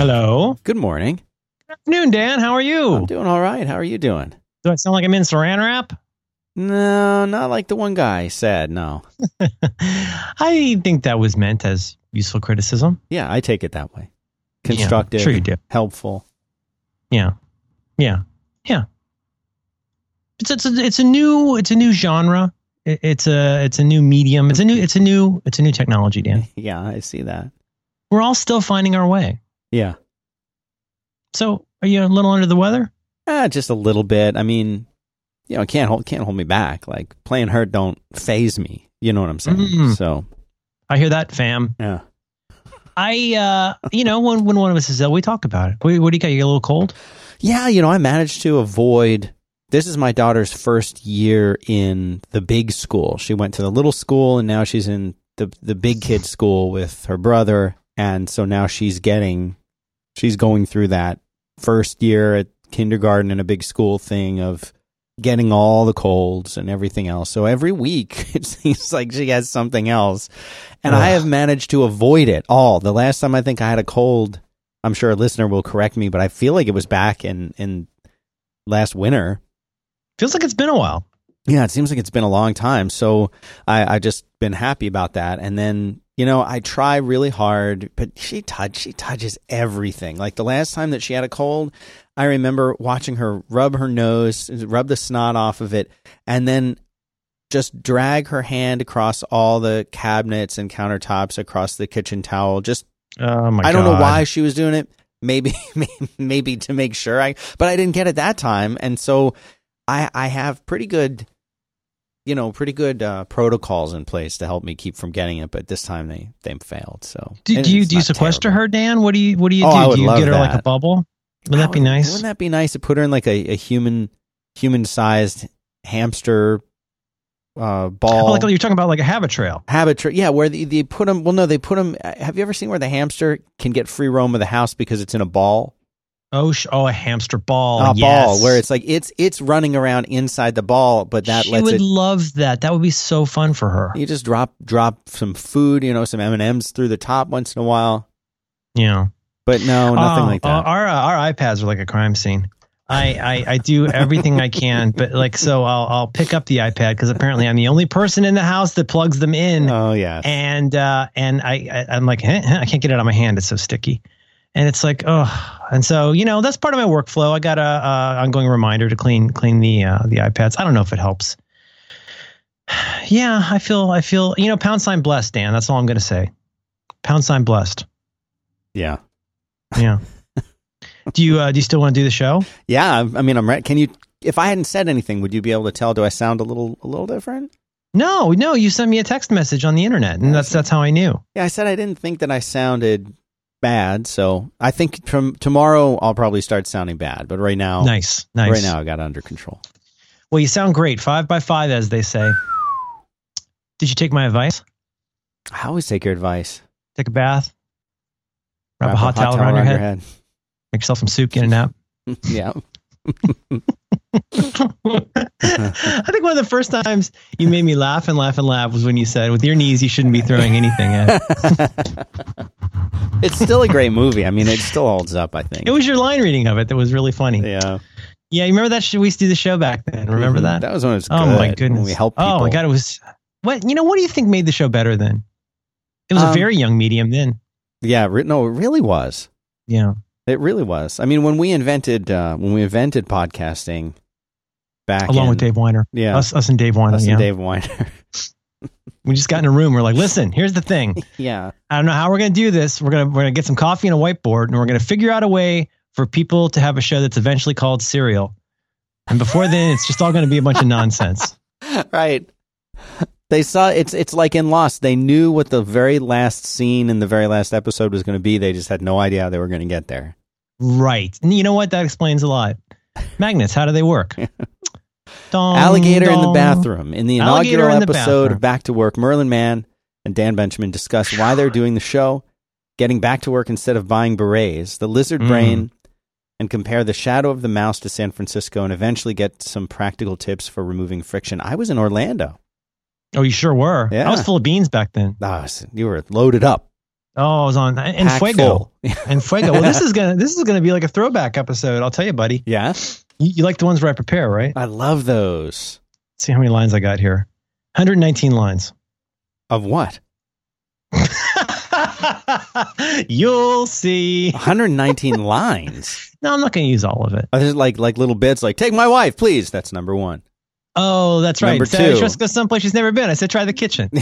Hello. Good morning. Good afternoon, Dan. How are you? I'm doing all right. How are you doing? Do I sound like I'm in saran wrap? No, not like the one guy said. No. I think that was meant as useful criticism. Yeah, I take it that way. Yeah, Constructive, sure you do. helpful. Yeah, yeah, yeah. It's it's a, it's a new it's a new genre. It- It's a it's a new medium. It's a new it's a new it's a new technology, Dan. Yeah, I see that. We're all still finding our way. Yeah. So, are you a little under the weather? Ah, just a little bit. I mean, you know, it can't hold can't hold me back. Like playing hurt don't phase me. You know what I'm saying? Mm. So I hear that, fam. yeah. I uh, you know, when when one of us is ill, we talk about it. What, what do you got? You get a little cold? Yeah, you know, I managed to avoid. This is my daughter's first year in the big school. She went to the little school and now she's in the the big kid school with her brother, and so now she's getting, she's going through that first year at kindergarten in a big school thing of getting all the colds and everything else. So every week it seems like she has something else, and I have managed to avoid it all. The last time I think I had a cold, I'm sure a listener will correct me, but I feel like it was back in in last winter. Feels like it's been a while. Yeah, it seems like it's been a long time. So I I just been happy about that. And then you know I try really hard, but she touch she touches everything. Like the last time that she had a cold, I remember watching her rub her nose, rub the snot off of it, and then just drag her hand across all the cabinets and countertops across the kitchen towel. Just Oh my I don't know why she was doing it. Maybe, maybe to make sure I, but I didn't get it that time, and so I, I have pretty good, you know, pretty good uh, protocols in place to help me keep from getting it. But this time they they failed. So Do, do you do you sequester terrible. her, Dan? What do you what do you Oh, I do? would Do you get her like a bubble? Would that be nice? Wouldn't that be nice to put her in like a, a human human sized hamster uh, ball? Oh, like you're talking about like a habit trail. Habit, tra- yeah, where they, they put them. Well, no, they put them. Have you ever seen where the hamster can get free roam of the house because it's in a ball? Oh, sh- oh, a hamster ball. a yes. ball where it's like it's it's running around inside the ball, but that she lets would it. love that. That would be so fun for her. You just drop drop some food, you know, some M and M's through the top once in a while. Yeah. But no, nothing Oh, like that. uh, Our uh, our iPads are like a crime scene. I, I, I do everything I can, but like so I'll I'll pick up the iPad because apparently I'm the only person in the house that plugs them in. oh yeah, and uh, and I, I I'm like "Huh, huh, I can't get it out of my hand. It's so sticky, and it's like oh, and so you know that's part of my workflow. I got a, uh ongoing reminder to clean clean the uh, the iPads. I don't know if it helps. Yeah, I feel I feel you know pound sign blessed, Dan. That's all I'm gonna say. Pound sign blessed. yeah, Yeah. do you uh, do you still want to do the show? yeah. I I mean, I'm right. Can you? If I hadn't said anything, would you be able to tell? Do I sound a little a little different? No, no. You sent me a text message on the internet, and that's that's how I knew. Yeah, I said I didn't think that I sounded bad, so I think from tomorrow I'll probably start sounding bad. But right now, Nice, nice. right now I got under control. Well, you sound great. Five by five, as they say. Did you take my advice? I always take your advice. Take a bath. Wrap, Wrap a hot, towel around, your, head, Make yourself some soup. Get a nap. yeah. I think one of the first times you made me laugh and laugh and laugh was when you said, "With your knees, you shouldn't be throwing anything at." it's still a great movie. I mean, it still holds up. I think. It was your line reading of it that was really funny. yeah. Yeah, you remember that? Show? We used to do the show back then. Remember Mhm. that? That was when it was good. oh my when goodness! we helped people. Oh my god! It was what? You know what do you think made the show better then? It was a Um, very young medium then. Yeah, no, it really was. Yeah. It really was. I mean, when we invented uh, when we invented podcasting back Along in, with Dave Winer. yeah, Us, us and Dave Winer. us yeah. and Dave Winer. We just got in a room. We're like, listen, here's the thing. yeah, I don't know how we're going to do this. We're going to we're to get some coffee and a whiteboard, and we're going to figure out a way for people to have a show that's eventually called Serial. And before then, it's just all going to be a bunch of nonsense. right. They saw it's it's like in Lost. They knew what the very last scene in the very last episode was going to be. They just had no idea how they were going to get there. Right. And you know what? That explains a lot. Magnets, how do they work? Dong, Alligator in the bathroom. In the Alligator inaugural in the episode of Back to Work, Merlin Mann and Dan Benjamin discuss why they're doing the show, getting back to work instead of buying berets, the lizard Mm. brain, and compare the shadow of the mouse to San Francisco and eventually get some practical tips for removing friction. I was in Orlando. Oh, you sure were. Yeah. I was full of beans back then. Ah, you were loaded up. Oh, I was on in Fuego. And Fuego. Well, this is gonna this is gonna be like a throwback episode. I'll tell you, buddy. yeah, You, you like the ones where I prepare, right? I love those. Let's see how many lines I got here. 119 lines. Of what? You'll see. 119 lines. No, I'm not going to use all of it. Are there like like little bits like take my wife, please? That's number one. Oh, that's right. Number So two. Wants go someplace she's never been. I said, try the kitchen.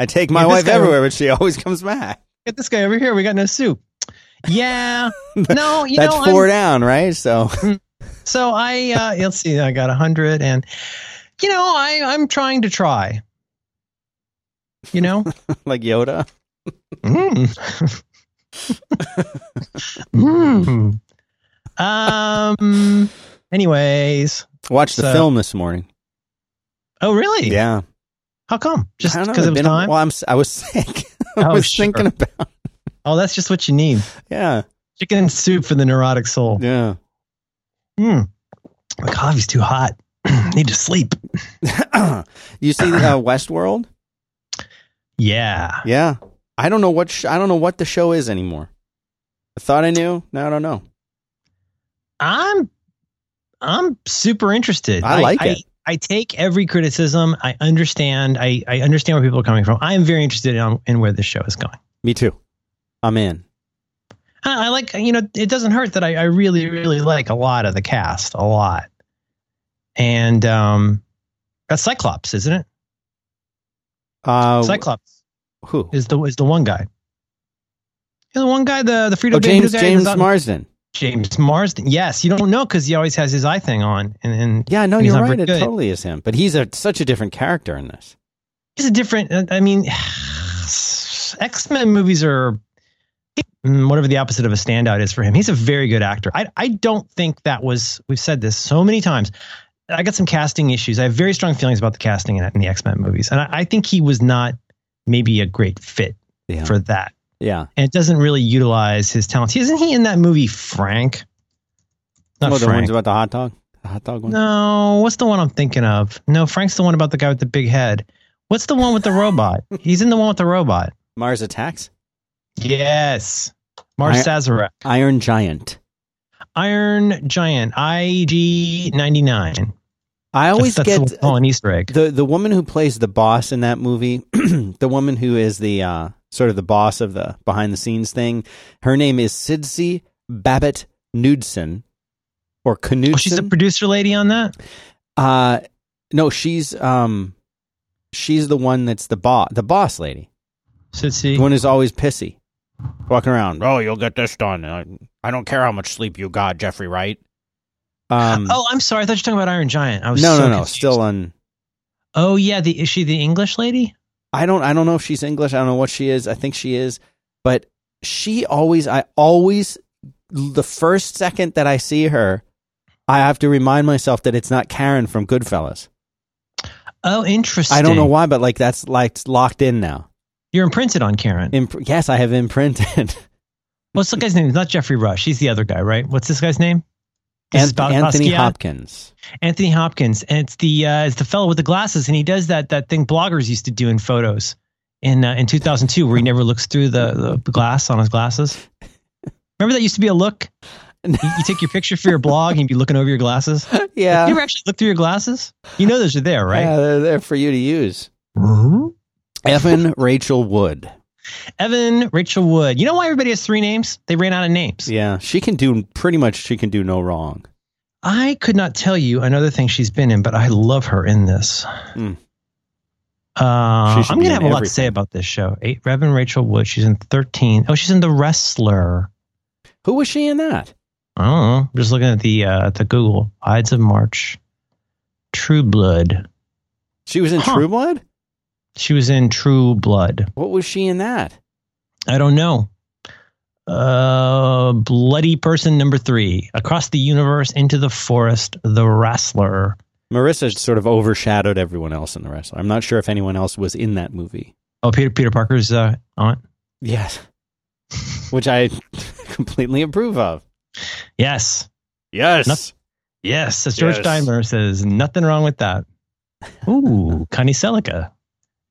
I take my wife everywhere, but she always comes back. Get this guy over here. We got no soup. Yeah. No, you That's know, 4 I'm- down, right? So so I uh, let's see. I got a 100, and you know, I I'm trying to try. You know. like Yoda. Mm. Mm. Um. Anyways. Watched the So- film this morning. Oh, really? Yeah. How come? Just I don't know. because it I've was been- time? Well, I'm I was sick. I Oh, was sure. thinking about Oh, that's just what you need. Yeah. Chicken soup for the neurotic soul. Yeah. Hmm. The coffee's too hot. need to sleep. you see uh, Westworld? Yeah. Yeah. I don't know what sh- I don't know what the show is anymore. I thought I knew. Now I don't know. I'm I'm super interested. I like I, it. I take every criticism. I understand. I, I understand where people are coming from. I am very interested in, in where this show is going. Me too. I'm in. I, I like, you know, it doesn't hurt that I, I really, really like a lot of the cast, a lot. And um, that's Cyclops, isn't it? Uh, Cyclops who? is the is the one guy. Yeah, the one guy, the the Frito Oh, James guy James Marsden. James Marsden. Yes, you don't know because he always has his eye thing on, and, and Yeah, no, you're right. It good. totally is him. But he's a such a different character in this. he's a different. uh, I mean, X Men movies are mm, whatever the opposite of a standout is for him. He's a very good actor. I I don't think that was. We've said this so many times. I got some casting issues. I have very strong feelings about the casting in, in the X Men movies, and I, I think he was not maybe a great fit Yeah. for that. Yeah. And it doesn't really utilize his talents. Isn't he in that movie Frank? Not oh, the Frank. ones about the hot dog? The hot dog one? No, what's the one I'm thinking of? No, Frank's the one about the guy with the big head. What's the one with the robot? He's in the one with the robot. Mars Attacks? Yes. Mars I- Sazerac. Iron Giant. Iron Giant. IG 99. I always that's, get that's oh, an Easter egg. the the woman who plays the boss in that movie, the woman who is the uh, sort of the boss of the behind the scenes thing. Her name is Sidse Babett Knudsen or Knudsen. Oh, she's the producer lady on that? uh, no, she's um, she's the one that's the boss, the boss lady, So the one who's always pissy, walking around. Oh, you'll get this done. I, I don't care how much sleep you got, Jeffrey Wright. Um, Oh, I'm sorry. I thought you were talking about Iron Giant. I was no, so no, no, confused. still on. Oh yeah, the is she the English lady? I don't I don't know if she's English. I don't know what she is. I think she is. But she always I always the first second that I see her, I have to remind myself that it's not Karen from Goodfellas. Oh, interesting. I don't know why, but like that's like locked in now. You're imprinted on Karen. Imp- yes, I have imprinted. What's the guy's name? It's not Geoffrey Rush. He's the other guy, right? What's this guy's name? This is Anth- Anthony Basquiat? Hopkins. Anthony Hopkins, and it's the uh, it's the fellow with the glasses, and he does that that thing bloggers used to do in photos in uh, in 2002, where he never looks through the, the glass on his glasses. Remember that used to be a look. You, you take your picture for your blog, and you'd be looking over your glasses. yeah. You ever actually look through your glasses? You know those are there, right? Yeah, they're there for you to use. Mhm. Evan Rachel Wood. Evan Rachel Wood. You know why everybody has three names? They ran out of names. Yeah, she can do pretty much. She can do no wrong. I could not tell you another thing she's been in, but I love her in this. Hmm. Uh, I'm gonna have a lot to say about this show. Eight, Reverend Rachel Wood. She's in 13. Oh, she's in The Wrestler. Who was she in that? I don't know. I'm just looking at the uh, the Google Ides of March. True Blood. She was in Huh. True Blood. She was in True Blood. What was she in that? I don't know. Uh, bloody person number three. Across the universe, into the forest. The Wrestler. Marisa sort of overshadowed everyone else in the wrestler. I'm not sure if anyone else was in that movie. Oh, Peter Peter Parker's uh, aunt. Yes. Which I completely approve of. Yes. Yes. Yes, as George Yes. Says, nothing wrong with that. Ooh, Connie Selica.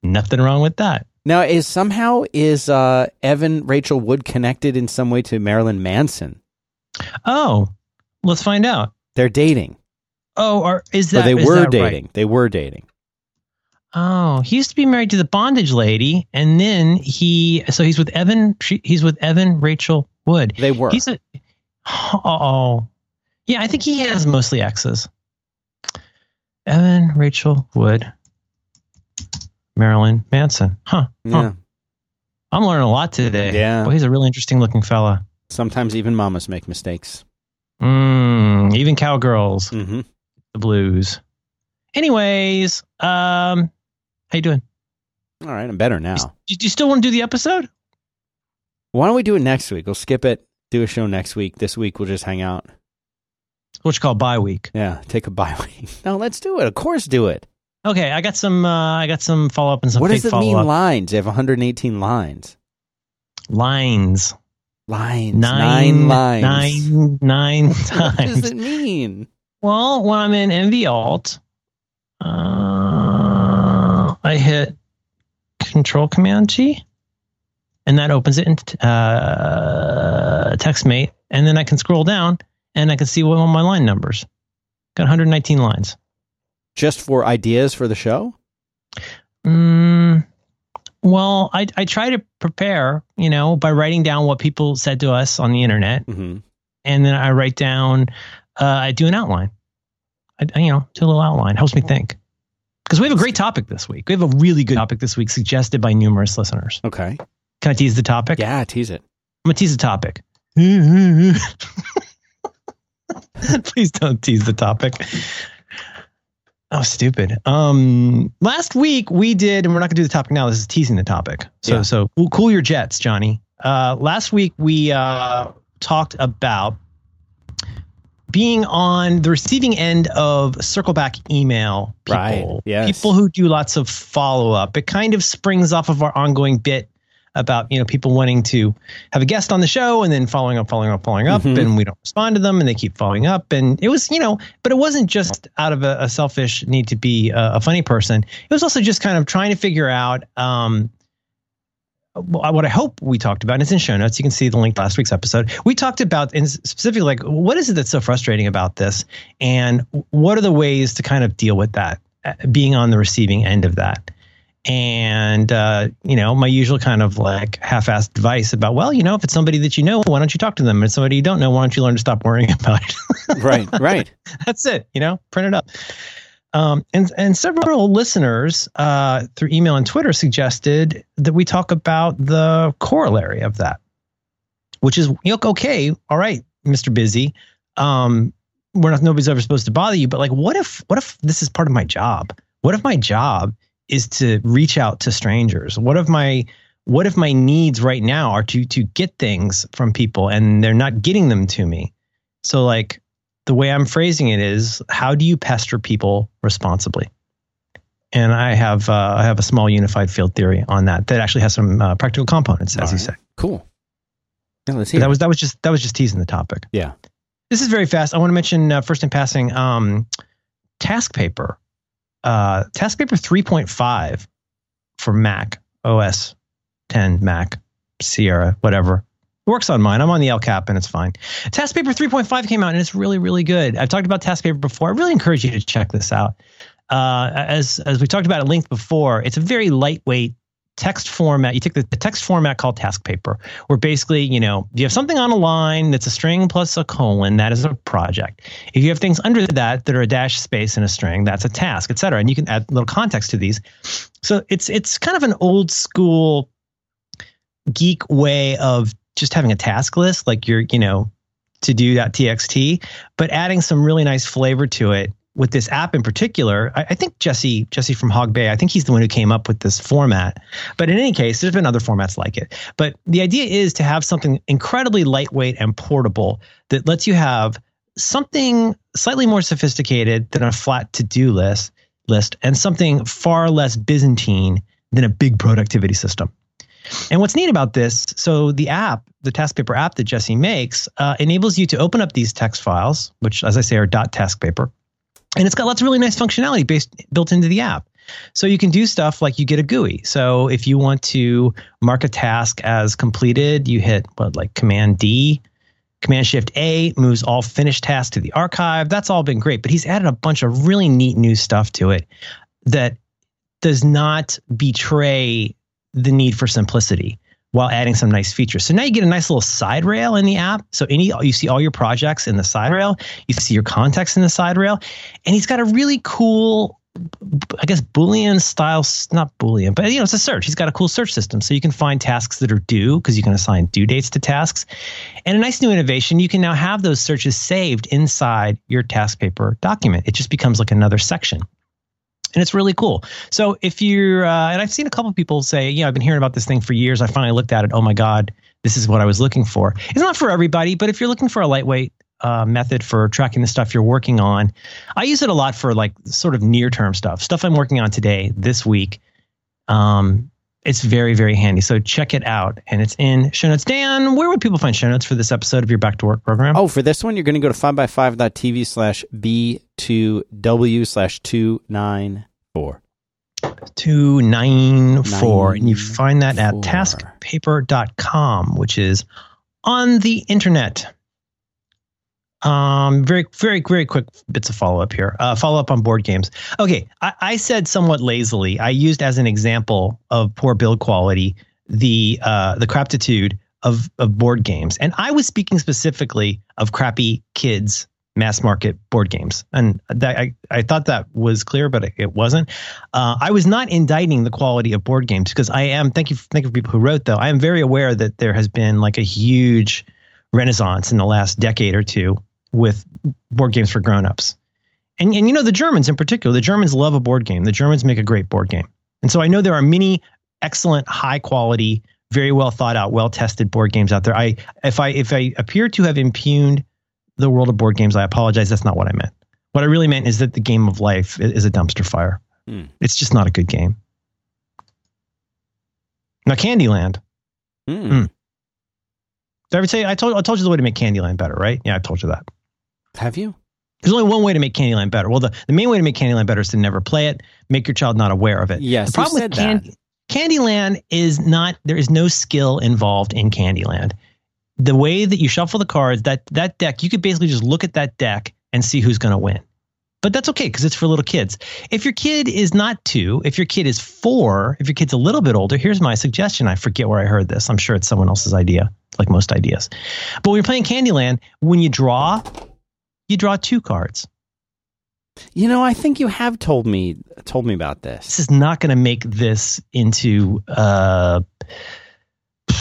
Nothing wrong with that. Now, is somehow is uh, Evan Rachel Wood connected in some way to Marilyn Manson? Oh, let's find out. They're dating. Oh, or is Or that they is were that right? dating. They were dating. Oh, he used to be married to the bondage lady, and then he so he's with Evan. She, he's with Evan Rachel Wood. They were. He's a oh yeah. I think he has mostly exes. Evan Rachel Wood, Marilyn Manson. Huh. yeah. Huh. I'm learning a lot today. Yeah. Boy, he's a really interesting looking fella. Sometimes even mamas make mistakes. Mm, even cowgirls, Mm-hmm. the blues. Anyways, um, how you doing? All right, I'm better now. Do you still want to do the episode? Why don't we do it next week? We'll skip it. Do a show next week. This week we'll just hang out. What you call bye week? Yeah, take a bye week. No, let's do it. Of course, do it. Okay, I got some. Uh, I got some follow up and some what does it mean? up Lines. They have 118 lines. lines. Lines. Nine, lines. nine, nine times. What does it mean? Well, when I'm in nvALT, uh, I hit Control Command G, and that opens it in uh, TextMate, and then I can scroll down and I can see what all my line numbers. Got 119 lines. Just for ideas for the show? Mm, well, I I try to prepare, you know, by writing down what people said to us on the internet, Mm-hmm. and then I write down. Uh, I do an outline. I, you know, do a little outline. Helps me think. Because we have a great topic this week. We have a really good topic this week, suggested by numerous listeners. Okay. Can I tease the topic? Yeah, tease it. I'm gonna tease the topic. Please don't tease the topic. Oh, stupid. Um, last week we did, and we're not gonna do the topic now. This is teasing the topic. So, Yeah. so cool, cool your jets, Johnny. Uh, last week we uh, talked about being on the receiving end of circle back email people, Right, yes. people who do lots of follow up. It kind of springs off of our ongoing bit about you know people wanting to have a guest on the show and then following up, following up, following up, Mhm. and we don't respond to them, and they keep following up, and it was you know, but it wasn't just out of a, a selfish need to be a, a funny person. It was also just kind of trying to figure out. Um, what I hope we talked about, and it's in show notes. You can see the link last week's episode. We talked about, in specifically, like what is it that's so frustrating about this, and what are the ways to kind of deal with that, uh, being on the receiving end of that. And uh, you know, my usual kind of like half-assed advice about, well, you know, if it's somebody that you know, why don't you talk to them? If it's somebody you don't know, why don't you learn to stop worrying about it? Right, right. That's it. You know, print it up. Um, and and several listeners uh, through email and Twitter suggested that we talk about the corollary of that, which is you know, okay, all right, Mister Busy. Um, we're not nobody's ever supposed to bother you, but like, what if what if this is part of my job? What if my job is to reach out to strangers? What if my what if my needs right now are to to get things from people and they're not getting them to me? So like the way I'm phrasing it is, how do you pester people responsibly? And I have uh, I have a small unified field theory on that that actually has some uh, practical components, as All you say. Cool. Yeah, let's hear that was that was just that was just teasing the topic. Yeah. This is very fast. I want to mention uh, first in passing, um, TaskPaper, uh, TaskPaper 3.5 for Mac OS 10 Mac Sierra whatever works on mine. I'm on the El Cap and it's fine. TaskPaper 3.5 came out and it's really really good. I've talked about TaskPaper before. I really encourage you to check this out. Uh, as as we talked about at length before, it's a very lightweight text format. You take the, the text format called task paper, where basically, you know, you have something on a line that's a string plus a colon, that is a project. If you have things under that that are a dash space and a string, that's a task, et cetera. And you can add little context to these. So it's it's kind of an old school geek way of just having a task list, like you're, you know, to do.txt, but adding some really nice flavor to it with this app in particular. I, I think Jesse Jesse from Hog Bay, I think he's the one who came up with this format. But in any case, there's been other formats like it. But the idea is to have something incredibly lightweight and portable that lets you have something slightly more sophisticated than a flat to-do list list and something far less Byzantine than a big productivity system. And what's neat about this, so the app, the task paper app that Jesse makes, uh, enables you to open up these text files, which, as I say, are dot task paper, and it's got lots of really nice functionality based built into the app. So you can do stuff like you get a GUI. So if you want to mark a task as completed, you hit what like Command D. Command Shift A moves all finished tasks to the archive. That's all been great, but he's added a bunch of really neat new stuff to it that does not betray the need for simplicity while adding some nice features. So now you get a nice little side rail in the app. So any you see all your projects in the side rail, you see your context in the side rail, and he's got a really cool I guess Boolean style, not Boolean, but you know, it's a search. He's got a cool search system. So you can find tasks that are due because you can assign due dates to tasks. And a nice new innovation, you can now have those searches saved inside your task paper document. It just becomes like another section and it's really cool. So if you're, uh, and I've seen a couple of people say, you know, I've been hearing about this thing for years. I finally looked at it. Oh my god, this is what I was looking for. It's not for everybody, but if you're looking for a lightweight uh, method for tracking the stuff you're working on, I use it a lot for like sort of near term stuff, stuff I'm working on today, this week. Um, it's very, very handy. So check it out. And it's in show notes. Dan, where would people find show notes for this episode of your Back to Work program? Oh, for this one, you're going to go to 5by5.tv slash B2W slash 294. 294. And you find that at taskpaper.com, which is on the internet. Um, very, very, very quick bits of follow up here. Uh, follow up on board games. Okay, I, I said somewhat lazily. I used as an example of poor build quality the uh, the craptitude of of board games, and I was speaking specifically of crappy kids mass market board games, and that, I I thought that was clear, but it, wasn't. Uh, I was not indicting the quality of board games because I am. Thank you, thank you for people who wrote though. I am very aware that there has been like a huge renaissance in the last decade or two with board games for grown-ups. And and you know the Germans in particular, the Germans love a board game. The Germans make a great board game. And so I know there are many excellent high quality, very well thought out, well tested board games out there. I if I if I appear to have impugned the world of board games, I apologize. That's not what I meant. What I really meant is that the game of life is a dumpster fire. Hmm. It's just not a good game. Now Candyland. Hmm. Hmm. Did I ever say I told I told you the way to make Candyland better, right? Yeah, I told you that. Have you? There's only one way to make Candyland better. Well, the, the main way to make Candyland better is to never play it, make your child not aware of it. Yes, the problem you with said Can- Candyland is not there is no skill involved in Candyland. The way that you shuffle the cards, that that deck, you could basically just look at that deck and see who's going to win. But that's okay because it's for little kids. If your kid is not two, if your kid is four, if your kid's a little bit older, here's my suggestion. I forget where I heard this. I'm sure it's someone else's idea, like most ideas. But when you're playing Candyland, when you draw, you draw two cards. You know, I think you have told me told me about this. This is not going to make this into uh,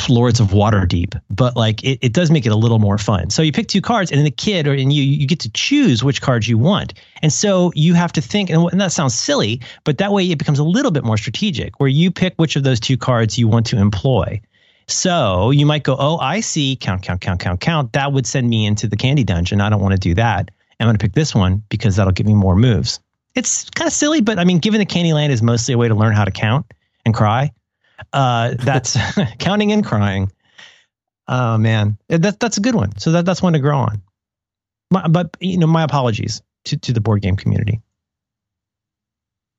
Lords of Waterdeep, but like it, it does make it a little more fun. So you pick two cards, and then the kid or and you you get to choose which cards you want, and so you have to think. And, and that sounds silly, but that way it becomes a little bit more strategic, where you pick which of those two cards you want to employ. So you might go, oh, I see, count, count, count, count, count. That would send me into the candy dungeon. I don't want to do that. I'm going to pick this one because that'll give me more moves. It's kind of silly, but I mean, given that Candyland is mostly a way to learn how to count and cry, uh, that's counting and crying. Oh man, that, that's a good one. So that, that's one to grow on. My, but you know, my apologies to, to the board game community.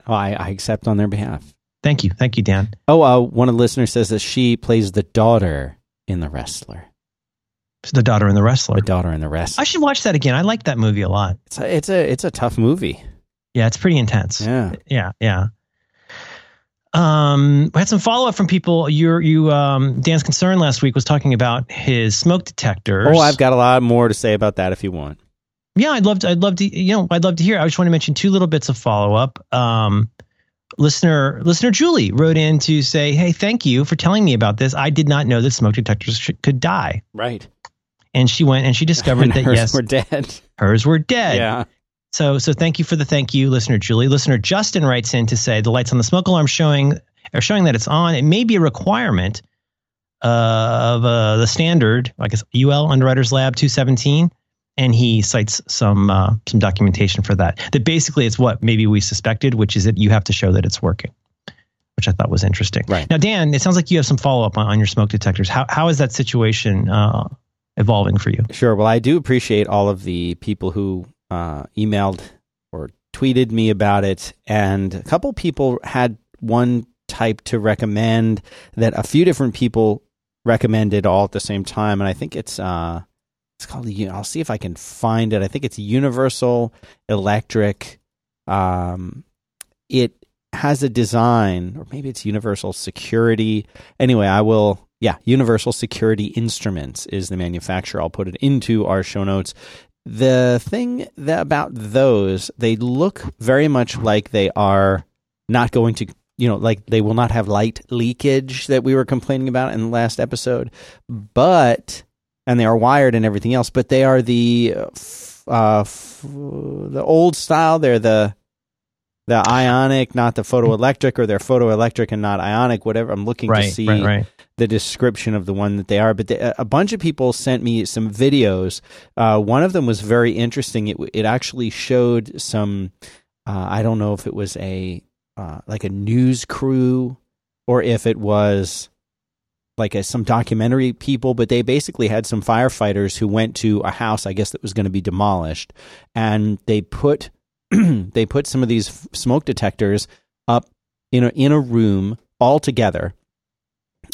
Oh, I, I accept on their behalf. Thank you, thank you, Dan. Oh, uh, one of the listeners says that she plays the daughter in the wrestler. It's the daughter in the wrestler. The daughter in the wrestler. I should watch that again. I like that movie a lot. It's a, it's a it's a tough movie. Yeah, it's pretty intense. Yeah. yeah, yeah. Um, we had some follow up from people. Your you um Dan's concern last week was talking about his smoke detectors. Oh, I've got a lot more to say about that if you want. yeah, I'd love to. I'd love to. You know, I'd love to hear. I just want to mention two little bits of follow up. Um, listener listener Julie wrote in to say, "Hey, thank you for telling me about this. I did not know that smoke detectors sh- could die." Right. And she went and she discovered that Hers yes, we're dead. hers were dead. Yeah. So so thank you for the thank you, listener Julie. Listener Justin writes in to say the lights on the smoke alarm showing are showing that it's on. It may be a requirement of uh, the standard, I guess UL Underwriters Lab 217, and he cites some uh, some documentation for that. That basically it's what maybe we suspected, which is that you have to show that it's working, which I thought was interesting. Right. Now, Dan, it sounds like you have some follow up on, on your smoke detectors. How how is that situation uh, evolving for you? Sure. Well, I do appreciate all of the people who uh, emailed or tweeted me about it, and a couple people had one type to recommend that a few different people recommended all at the same time, and I think it's uh, it's called. I'll see if I can find it. I think it's Universal Electric. Um, it has a design, or maybe it's Universal Security. Anyway, I will. Yeah, Universal Security Instruments is the manufacturer. I'll put it into our show notes. The thing that about those, they look very much like they are not going to, you know, like they will not have light leakage that we were complaining about in the last episode, but and they are wired and everything else, but they are the uh, f- the old style. They're the the ionic, not the photoelectric, or they're photoelectric and not ionic. Whatever. I'm looking right, to see right, right. the description of the one that they are. But the, a bunch of people sent me some videos. Uh, one of them was very interesting. It it actually showed some. Uh, I don't know if it was a uh, like a news crew or if it was like a, some documentary people, but they basically had some firefighters who went to a house, I guess that was going to be demolished, and they put they put some of these smoke detectors up in a in a room all together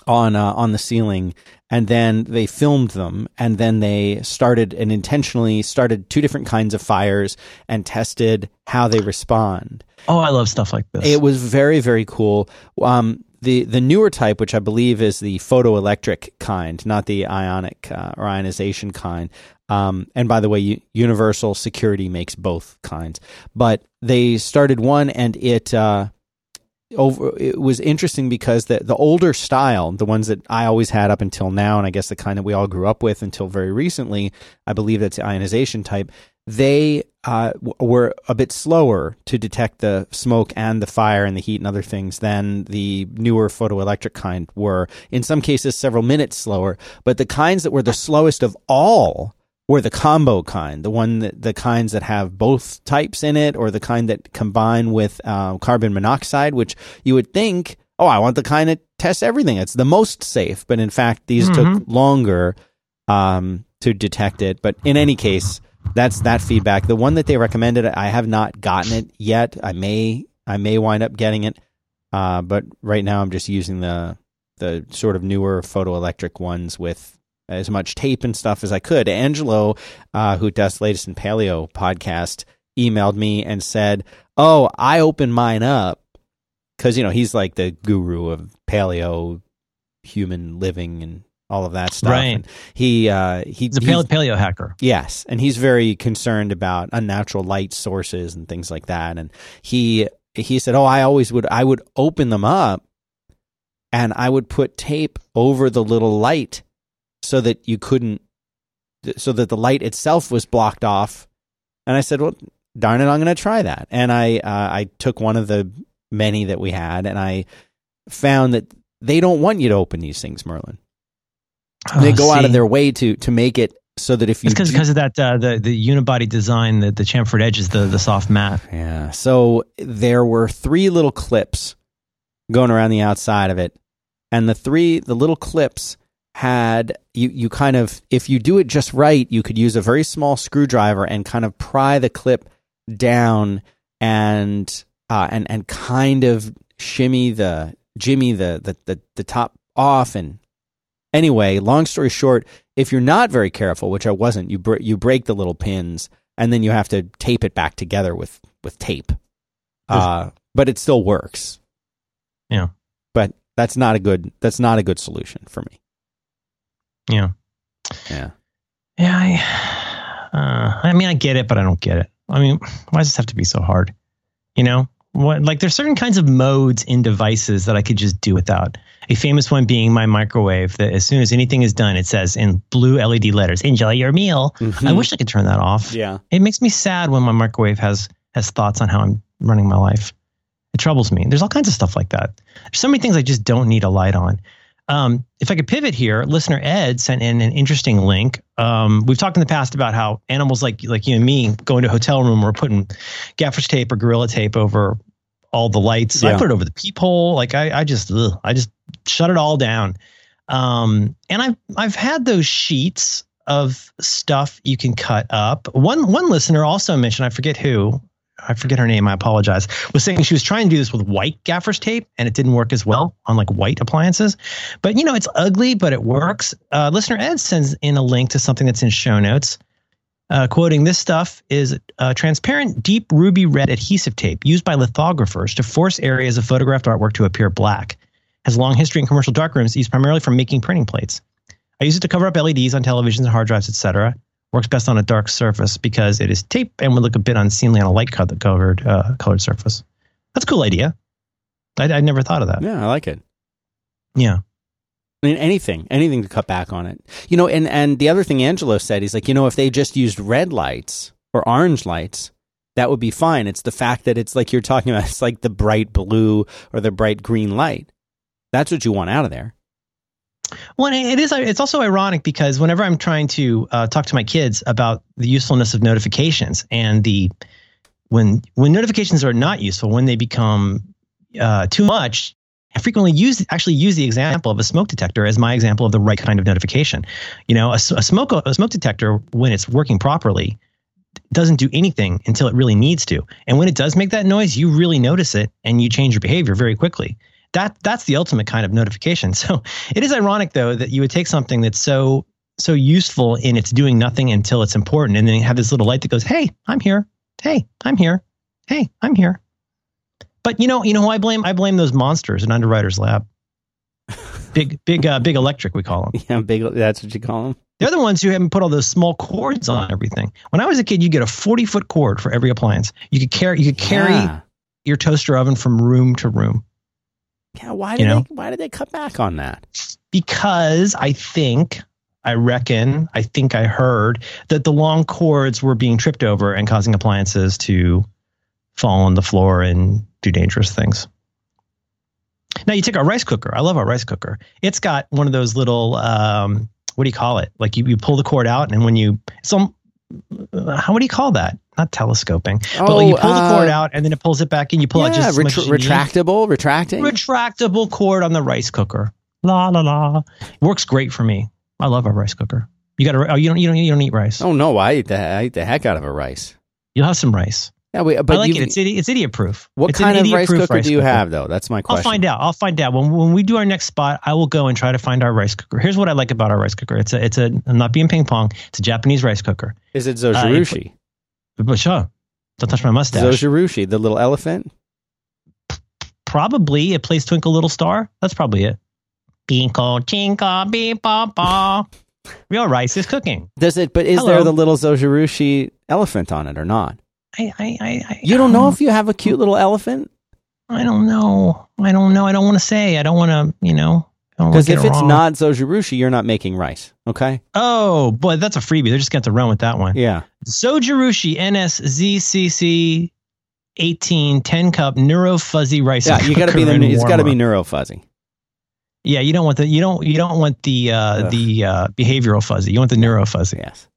on uh, on the ceiling, and then they filmed them, and then they started and intentionally started two different kinds of fires and tested how they respond. Oh, I love stuff like this. It was very very cool. Um, the the newer type, which I believe is the photoelectric kind, not the ionic uh, or ionization kind. Um, and by the way, Universal Security makes both kinds, but they started one, and it uh, over. It was interesting because the the older style, the ones that I always had up until now, and I guess the kind that we all grew up with until very recently, I believe that's the ionization type. They uh, were a bit slower to detect the smoke and the fire and the heat and other things than the newer photoelectric kind were. In some cases, several minutes slower. But the kinds that were the slowest of all were the combo kind, the one that the kinds that have both types in it, or the kind that combine with uh, carbon monoxide, which you would think, oh, I want the kind that tests everything. It's the most safe, but in fact, these Mhm. took longer um, to detect it. But in any case, that's that feedback. The one that they recommended, I have not gotten it yet. I may, I may wind up getting it, uh, but right now I'm just using the the sort of newer photoelectric ones with as much tape and stuff as I could. Angelo, uh, who does latest in paleo podcast, emailed me and said, "Oh, I opened mine up because you know he's like the guru of paleo, human living, and all of that stuff. Right. And he uh, he He's a paleo, paleo hacker. Yes, and he's very concerned about unnatural light sources and things like that. And he he said, "Oh, I always would I would open them up and I would put tape over the little light so that you couldn't so that the light itself was blocked off." And I said, "Well, darn it, I'm going to try that." And I uh, I took one of the many that we had and I found that they don't want you to open these things, Merlin. They Oh, go out of their way to to make it so that if you It's because because of that uh, the the unibody design, the the chamfered edges, the the soft mat. Yeah. So there were three little clips going around the outside of it. And the three the little clips had you you kind of if you do it just right, you could use a very small screwdriver and kind of pry the clip down and uh and and kind of shimmy the jimmy the the the, the top off and anyway, long story short, if you're not very careful, which I wasn't, you br- you break the little pins and then you have to tape it back together with with tape. Uh, but it still works. Yeah. But that's not a good that's not a good solution for me. Yeah. Yeah. Yeah, I, uh, I mean, I get it, but I don't get it. I mean, why does this have to be so hard? You know, what like there's certain kinds of modes in devices that I could just do without. A famous one being my microwave. That as soon as anything is done, it says in blue LED letters, "Enjoy your meal." I mm-hmm. wish I could turn that off. Yeah. It makes me sad when my microwave has has thoughts on how I'm running my life. It troubles me. There's all kinds of stuff like that. There's so many things I just don't need a light on. Um, if I could pivot here, listener Ed sent in an interesting link. Um, we've talked in the past about how animals like like you and me go into a hotel room or putting gaffer's tape or gorilla tape over all the lights. I put it over the peephole. Like I, I just ugh, I just shut it all down. Um, and I've I've had those sheets of stuff you can cut up. One one listener also mentioned, I forget who, I forget her name. I apologize. Was saying she was trying to do this with white gaffer's tape, and it didn't work as well on like white appliances. But you know, it's ugly, but it works. Uh, listener Ed sends in a link to something that's in show notes. Uh, quoting this stuff is uh, transparent deep ruby red adhesive tape used by lithographers to force areas of photographed artwork to appear black has a long history in commercial darkrooms used primarily for making printing plates i use it to cover up leds on televisions and hard drives etc works best on a dark surface because it is tape and would look a bit unseemly on a light covered uh, colored surface that's a cool idea I, I never thought of that Yeah, I like it. yeah I mean, anything, anything to cut back on it. You know, and, and the other thing Angelo said, he's like, you know, if they just used red lights or orange lights, that would be fine. It's the fact that it's like you're talking about, it's like the bright blue or the bright green light. That's what you want out of there. Well, it is. It's also ironic because whenever I'm trying to uh, talk to my kids about the usefulness of notifications and the when when notifications are not useful, when they become uh, too much, I frequently use actually use the example of a smoke detector as my example of the right kind of notification. You know, a, a smoke a smoke detector when it's working properly doesn't do anything until it really needs to, and when it does make that noise, you really notice it and you change your behavior very quickly that that's the ultimate kind of notification. So it is ironic though that you would take something that's so so useful in it's doing nothing until it's important, and then you have this little light that goes, "Hey, I'm here. Hey, I'm here. Hey, I'm here." But you know, you know who I blame? I blame those monsters in Underwriters Lab. Big, big, uh, big electric. We call them. Yeah, big. That's what you call them. They're the ones who haven't put all those small cords on everything. When I was a kid, you get a 40 foot cord for every appliance. You could carry, you could carry Yeah. your toaster oven from room to room. Yeah, why You did know? they why did they cut back on that? because I think, I reckon, I think I heard that the long cords were being tripped over and causing appliances to fall on the floor and do dangerous things. Now you take our rice cooker. I love our rice cooker. It's got one of those little, um, what do you call it? Like you, you pull the cord out and when you, some, how what do you call that? Not telescoping, but like you Oh, pull the cord uh, out and then it pulls it back in. You pull out yeah, just as much as you need retractable, retracting. retractable cord on the rice cooker. La la la. Works great for me. I love our rice cooker. You got to. Oh, you don't. You don't. You don't eat rice. oh no, I eat the I eat the heck out of a rice. You'll have some rice. Yeah, we, but I like it. It's idi- it's idiot proof. what it's kind of rice cooker do you have though? That's my question. I'll find out. I'll find out when when we do our next spot. I will go and try to find our rice cooker. Here's what I like about our rice cooker. It's a. It's a. I'm not being ping pong. It's a Japanese rice cooker. Is it Uh, Zojirushi? But sure, don't touch my mustache. Zojirushi, the little elephant. probably it plays Twinkle Little Star. That's probably it. Tinkle, tinkle, beep, ba. Real rice is cooking. Does it? But is Hello. there the little Zojirushi elephant on it or not? I, I, I, I You don't know um, if you have a cute little elephant I don't know. I don't know. I don't want to say. I don't want to, you know. Wanna because if it it's wrong. not Zojirushi, you're not making rice. Okay. Oh, boy, that's a freebie. They're just going to run with that one. Yeah. Zojirushi NSZCC 18 10 cup neuro fuzzy rice. Yeah. You got to be the. It's got to be neuro fuzzy. Yeah, you don't want the you don't you don't want the uh, the uh, behavioral fuzzy. You want the neuro fuzzy. Yes.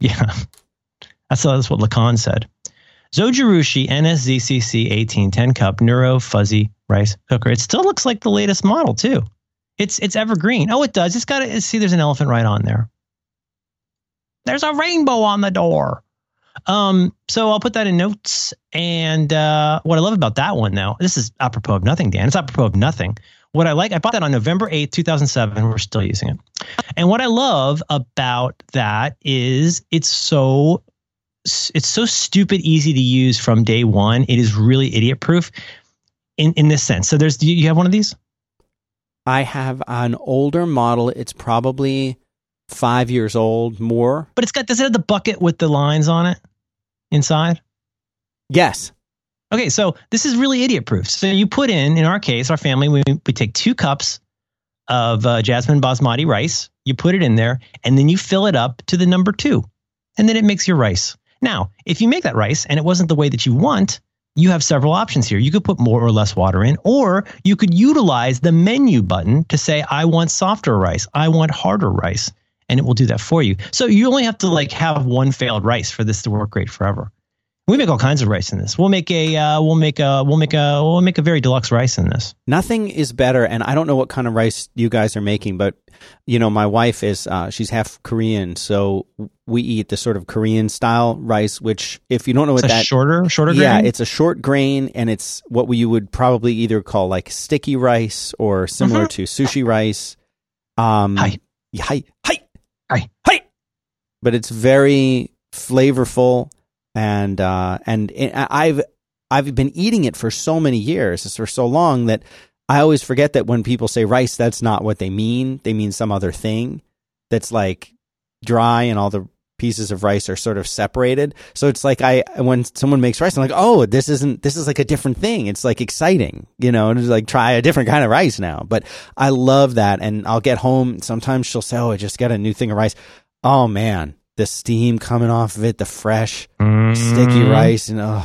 Yeah, that's that's what Lacan said. Zojirushi NSZCC 1810 cup neuro fuzzy rice cooker. It still looks like the latest model too. It's it's evergreen. Oh, it does. It's got to see. There's an elephant right on there. There's a rainbow on the door. Um, so I'll put that in notes. And uh, what I love about that one though, this is apropos of nothing, Dan. It's apropos of nothing. What I like, I bought that on November 8th, 2007. We're still using it. And what I love about that is it's so it's so stupid easy to use from day one. It is really idiot proof in in this sense. So there's you have one of these? I have an older model. It's probably five years old, more. But it's got does it have the bucket with the lines on it inside? Yes. Okay, so this is really idiot proof. So you put in, in our case, our family, we, we take two cups of uh, jasmine basmati rice, you put it in there, and then you fill it up to the number two, and then it makes your rice. Now, if you make that rice and it wasn't the way that you want, you have several options here. You could put more or less water in, or you could utilize the menu button to say, I want softer rice, I want harder rice, and it will do that for you. So you only have to like have one failed rice for this to work great forever. We make all kinds of rice in this. We'll make a uh, we'll make a we'll make a we'll make a very deluxe rice in this. Nothing is better, and I don't know what kind of rice you guys are making, but you know, my wife is uh, she's half Korean, so we eat the sort of Korean style rice. Which, if you don't know what It's a that shorter shorter yeah, grain? it's a short grain, and it's what you would probably either call like sticky rice or similar to sushi rice. Um, Hi. hi, hi, Hi. hi. But it's very flavorful, and uh, and it, I've I've been eating it for so many years, for so long that I always forget that when people say rice, that's not what they mean. They mean some other thing that's like dry and all the pieces of rice are sort of separated. So it's like I when someone makes rice, I'm like, oh, this isn't this is like a different thing. It's like exciting, you know, and it's like try a different kind of rice now. But I love that, and I'll get home. Sometimes she'll say, oh, I just got a new thing of rice. Oh man, the steam coming off of it, the fresh sticky Mm. rice, and oh.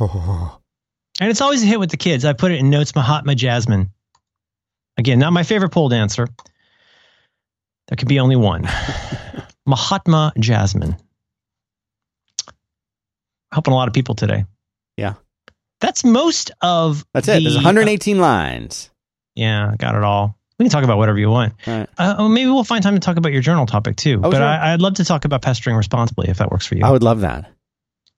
oh. And it's always a hit with the kids. I put it in notes Mahatma Jasmine. Again, not my favorite pole dancer. There could be only one. Mahatma Jasmine. Helping a lot of people today. Yeah. That's most of That's it. the- There's 118 lines. Yeah, got it all. We can talk about whatever you want. Right. Uh, oh, maybe we'll find time to talk about your journal topic too. Oh, but sure. I, I'd love to talk about pestering responsibly if that works for you. I would love that.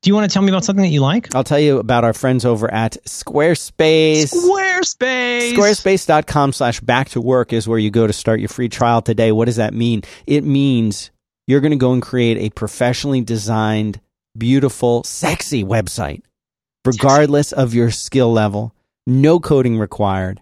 Do you want to tell me about something that you like? I'll tell you about our friends over at Squarespace. Squarespace. Squarespace.com slash back to work is where you go to start your free trial today. What does that mean? It means you're going to go and create a professionally designed, beautiful, sexy website, regardless of your skill level. No coding required.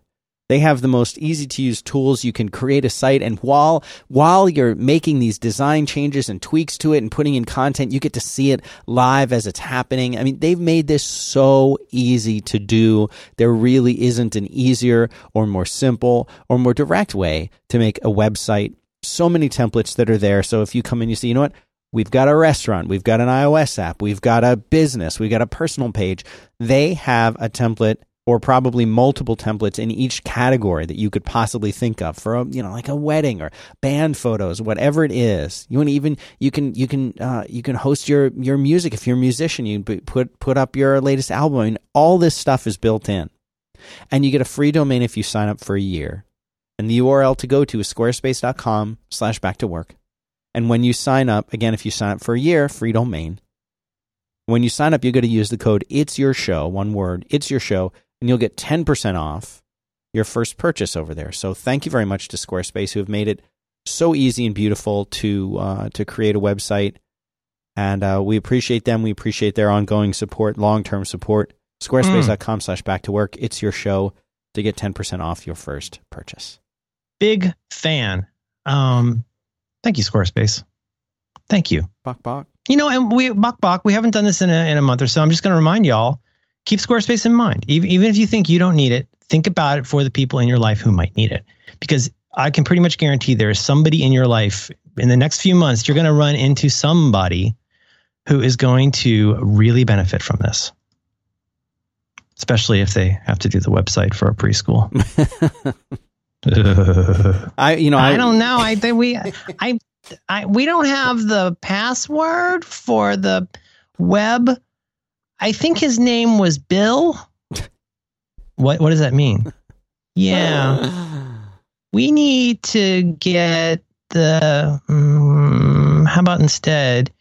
They have the most easy to use tools. You can create a site and while while you're making these design changes and tweaks to it and putting in content, you get to see it live as it's happening. I mean, they've made this so easy to do. There really isn't an easier or more simple or more direct way to make a website. So many templates that are there. So if you come in, you see, you know what? We've got a restaurant, we've got an iOS app, we've got a business, we've got a personal page. They have a template or probably multiple templates in each category that you could possibly think of for a, you know like a wedding or band photos whatever it is. You want even you can you can uh, you can host your your music. If you're a musician you put put up your latest album. Mean, all this stuff is built in. And you get a free domain if you sign up for a year. And the url to go to is squarespace.com slash back to work. And when you sign up again if you sign up for a year free domain. When you sign up you're going to use the code it's your show one word it's your show and you'll get 10% off your first purchase over there. So thank you very much to Squarespace who have made it so easy and beautiful to uh, to create a website. And uh, we appreciate them. We appreciate their ongoing support, long term support. Squarespace.com slash back to work. It's your show to get 10% off your first purchase. Big fan. Um, thank you, Squarespace. Thank you. Bok bok. You know, and we Bok Bok, we haven't done this in a, in a month or so. I'm just going to remind y'all keep Squarespace in mind. Even, even if you think you don't need it, think about it for the people in your life who might need it. Because I can pretty much guarantee there is somebody in your life in the next few months, you're going to run into somebody who is going to really benefit from this. Especially if they have to do the website for a preschool. I you know I, I, don't know. I think we, I, I, we don't have the password for the web. I think his name was Bill. What What does that mean? Yeah, we need to get the. Um, how about instead,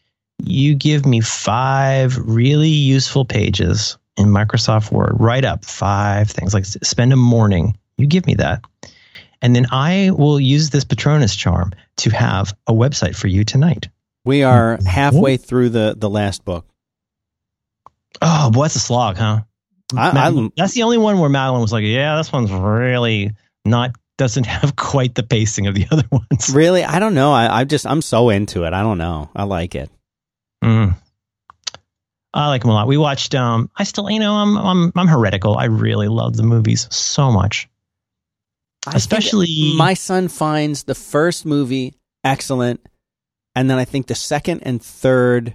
you give me five really useful pages in Microsoft Word. Write up five things. Like spend a morning. You give me that. And then I will use this Patronus charm to have a website for you tonight. we are halfway through the the last book. Oh, boy, that's a slog, huh? I, I, that's the only one where Madeline was like, "Yeah, this one's really not doesn't have quite the pacing of the other ones." really I don't know. I I just I'm so into it. I don't know. I like it. Mm. I like them a lot. We watched. Um, I still, you know, I'm I'm I'm heretical. I really love the movies so much. I Especially- my son finds the first movie excellent, and then I think the second and third,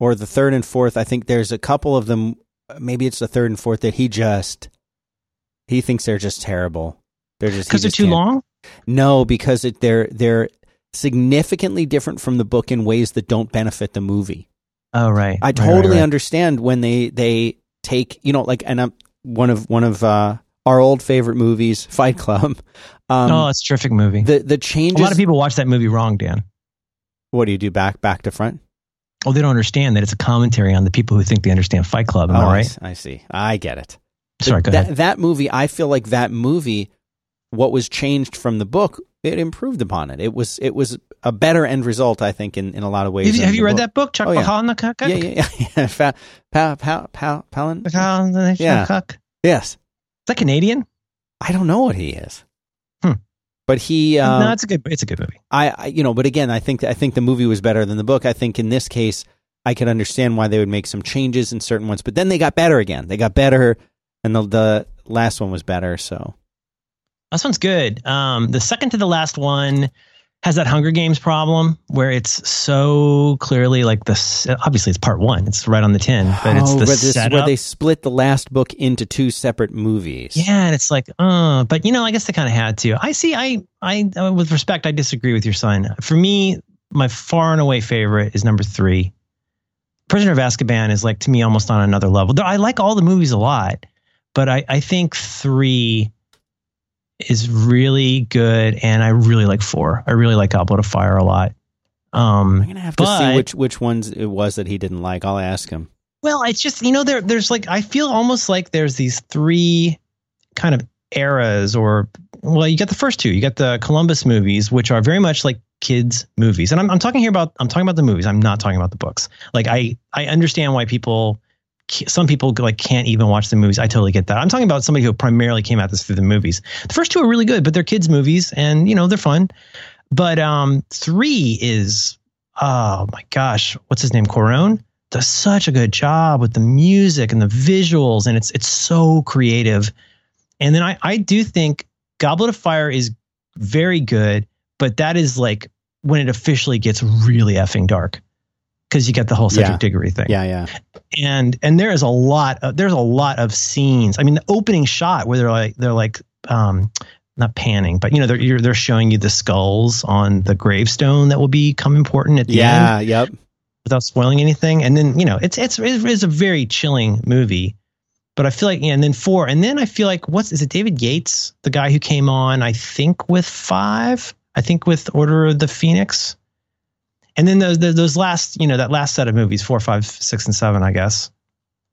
or the third and fourth. I think there's a couple of them. Maybe it's the third and fourth that he just he thinks they're just terrible. They're just Because they're too can't- long. No, because it, they're they're significantly different from the book in ways that don't benefit the movie. Oh right. I totally right, right. understand when they they take you know like and I'm one of one of uh, our old favorite movies, Fight Club. Um, oh, it's a terrific movie. the the changes. a lot of people watch that movie wrong, Dan. what do you do back back to front? Well, they don't understand that it's a commentary on the people who think they understand Fight Club. Am oh, I right? I see. I get it. Sorry, go that, ahead. That movie, I feel like that movie, what was changed from the book, it improved upon it. It was it was a better end result, I think, in, in a lot of ways. Have you, have you read book. that book, Chuck Oh, yeah. Palahniuk? Yeah, yeah, yeah. Fa- pa, pa, pa, Palin? Yeah. Yeah. Is that Canadian? I don't know what he is. Hmm. But he, uh, no, it's a good. It's a good movie. I, I, you know, but again, I think I think the movie was better than the book. I think in this case, I could understand why they would make some changes in certain ones, but then they got better again. They got better, and the the last one was better. So This one's good. Um, the second to the last one has that Hunger Games problem where it's so clearly like this. Obviously, it's part one. It's right on the tin, but it's Oh, the this is where they split the last book into two separate movies. yeah, and it's like, uh, but you know, I guess they kind of had to. I see. I, I, uh, with respect, I disagree with your sign. For me, my far and away favorite is number three. Prisoner of Azkaban is like to me almost on another level. I like all the movies a lot, but I, I think three is really good, and I really like four. I really like Goblet of Fire a lot. Um, I'm gonna have to see which which ones it was that he didn't like. I'll ask him. Well, it's just you know there there's like I feel almost like there's these three kind of eras or well you got the first two you got the Columbus movies which are very much like kids movies and I'm I'm talking here about I'm talking about the movies I'm not talking about the books like I I understand why people some people like can't even watch the movies. I totally get that. I'm talking about somebody who primarily came at this through the movies. The first two are really good but they're kids movies and you know they're fun. But um 3 is oh my gosh what's his name? Cuarón does such a good job with the music and the visuals, and it's it's so creative. And then I I do think Goblet of Fire is very good, but that is like when it officially gets really effing dark because you get the whole Cedric Yeah. Diggory thing. Yeah, yeah. And and there is a lot of there's a lot of scenes. I mean, the opening shot where they're like they're like um not panning, but you know they're you're, they're showing you the skulls on the gravestone that will become important at the end Yeah, yep. without spoiling anything. And then you know it's it's it is a very chilling movie. But I feel like yeah, and then four, and then I feel like what's is it David Yates, the guy who came on I think with five, I think with Order of the Phoenix, and then those those those last you know that last set of movies four, five, six, and seven, I guess.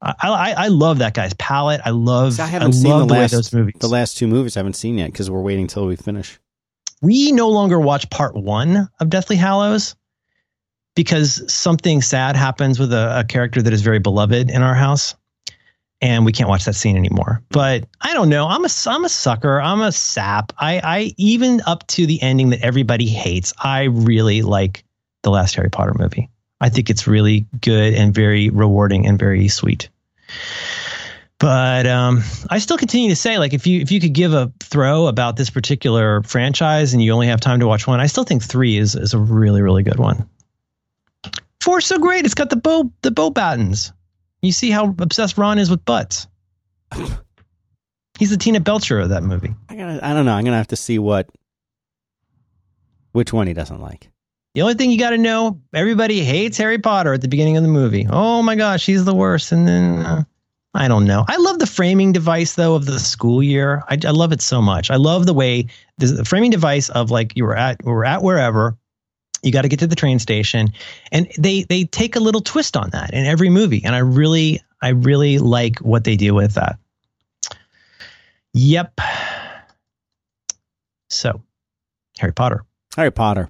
I I, I love that guy's palette. I love I haven't seen love the way last those movies. the last two movies. I haven't seen yet because we're waiting till we finish. we no longer watch part one of Deathly Hallows because something sad happens with a, a character that is very beloved in our house. And we can't watch that scene anymore. But I don't know. I'm a, I'm a sucker. I'm a sap. I, I even up to the ending that everybody hates. I really like the last Harry Potter movie. I think it's really good and very rewarding and very sweet. But um, I still continue to say, like, if you if you could give a throw about this particular franchise and you only have time to watch one, I still think three is is a really really good one. Four's so great; it's got the bow the Beauxbatons. You see how obsessed Ron is with butts. He's the Tina Belcher of that movie. I gotta, I don't know. I'm gonna have to see what which one he doesn't like. The only thing you got to know: everybody hates Harry Potter at the beginning of the movie. Oh my gosh, he's the worst. And then uh, I don't know. I love the framing device though of the school year. I, I love it so much. I love the way the, the framing device of like you were at we were at wherever. You got to get to the train station, and they they take a little twist on that in every movie, and I really I really like what they do with that. Yep. So, Harry Potter, Harry Potter.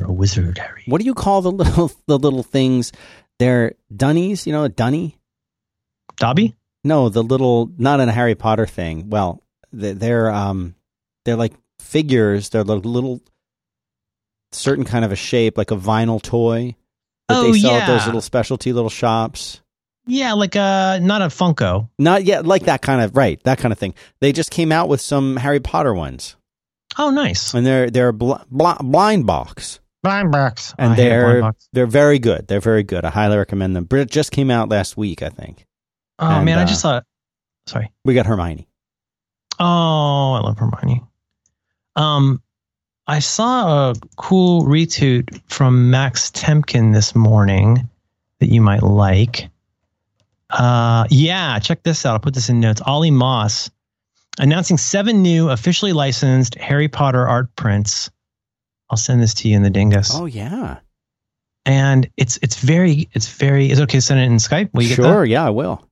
You're a wizard, Harry. What do you call the little the little things? They're dunnies. You know, a dunny. Dobby? No, the little not in a Harry Potter thing. Well, they're, they're um they're like figures. They're like little certain kind of a shape, like a vinyl toy that Oh, they sell at those little specialty little shops. Yeah, like a not a Funko. Not yet, like that kind of right, that kind of thing. They just came out with some Harry Potter ones, Oh, nice. and they're they're bl- bl- blind box, Blind box. and they're they're very good. They're very good. I highly recommend them. It just came out last week, I think. Oh and, man, I uh, just saw. Sorry. We got Hermione. Oh, I love Hermione. Um, I saw a cool retweet from Max Temkin this morning that you might like. Uh, yeah, check this out. I'll put this in notes. Ollie Moss announcing seven new officially licensed Harry Potter art prints. I'll send this to you in the dingus. Oh yeah. And it's it's very it's very is it okay to send it in Skype? Will you sure, get that? yeah, I will.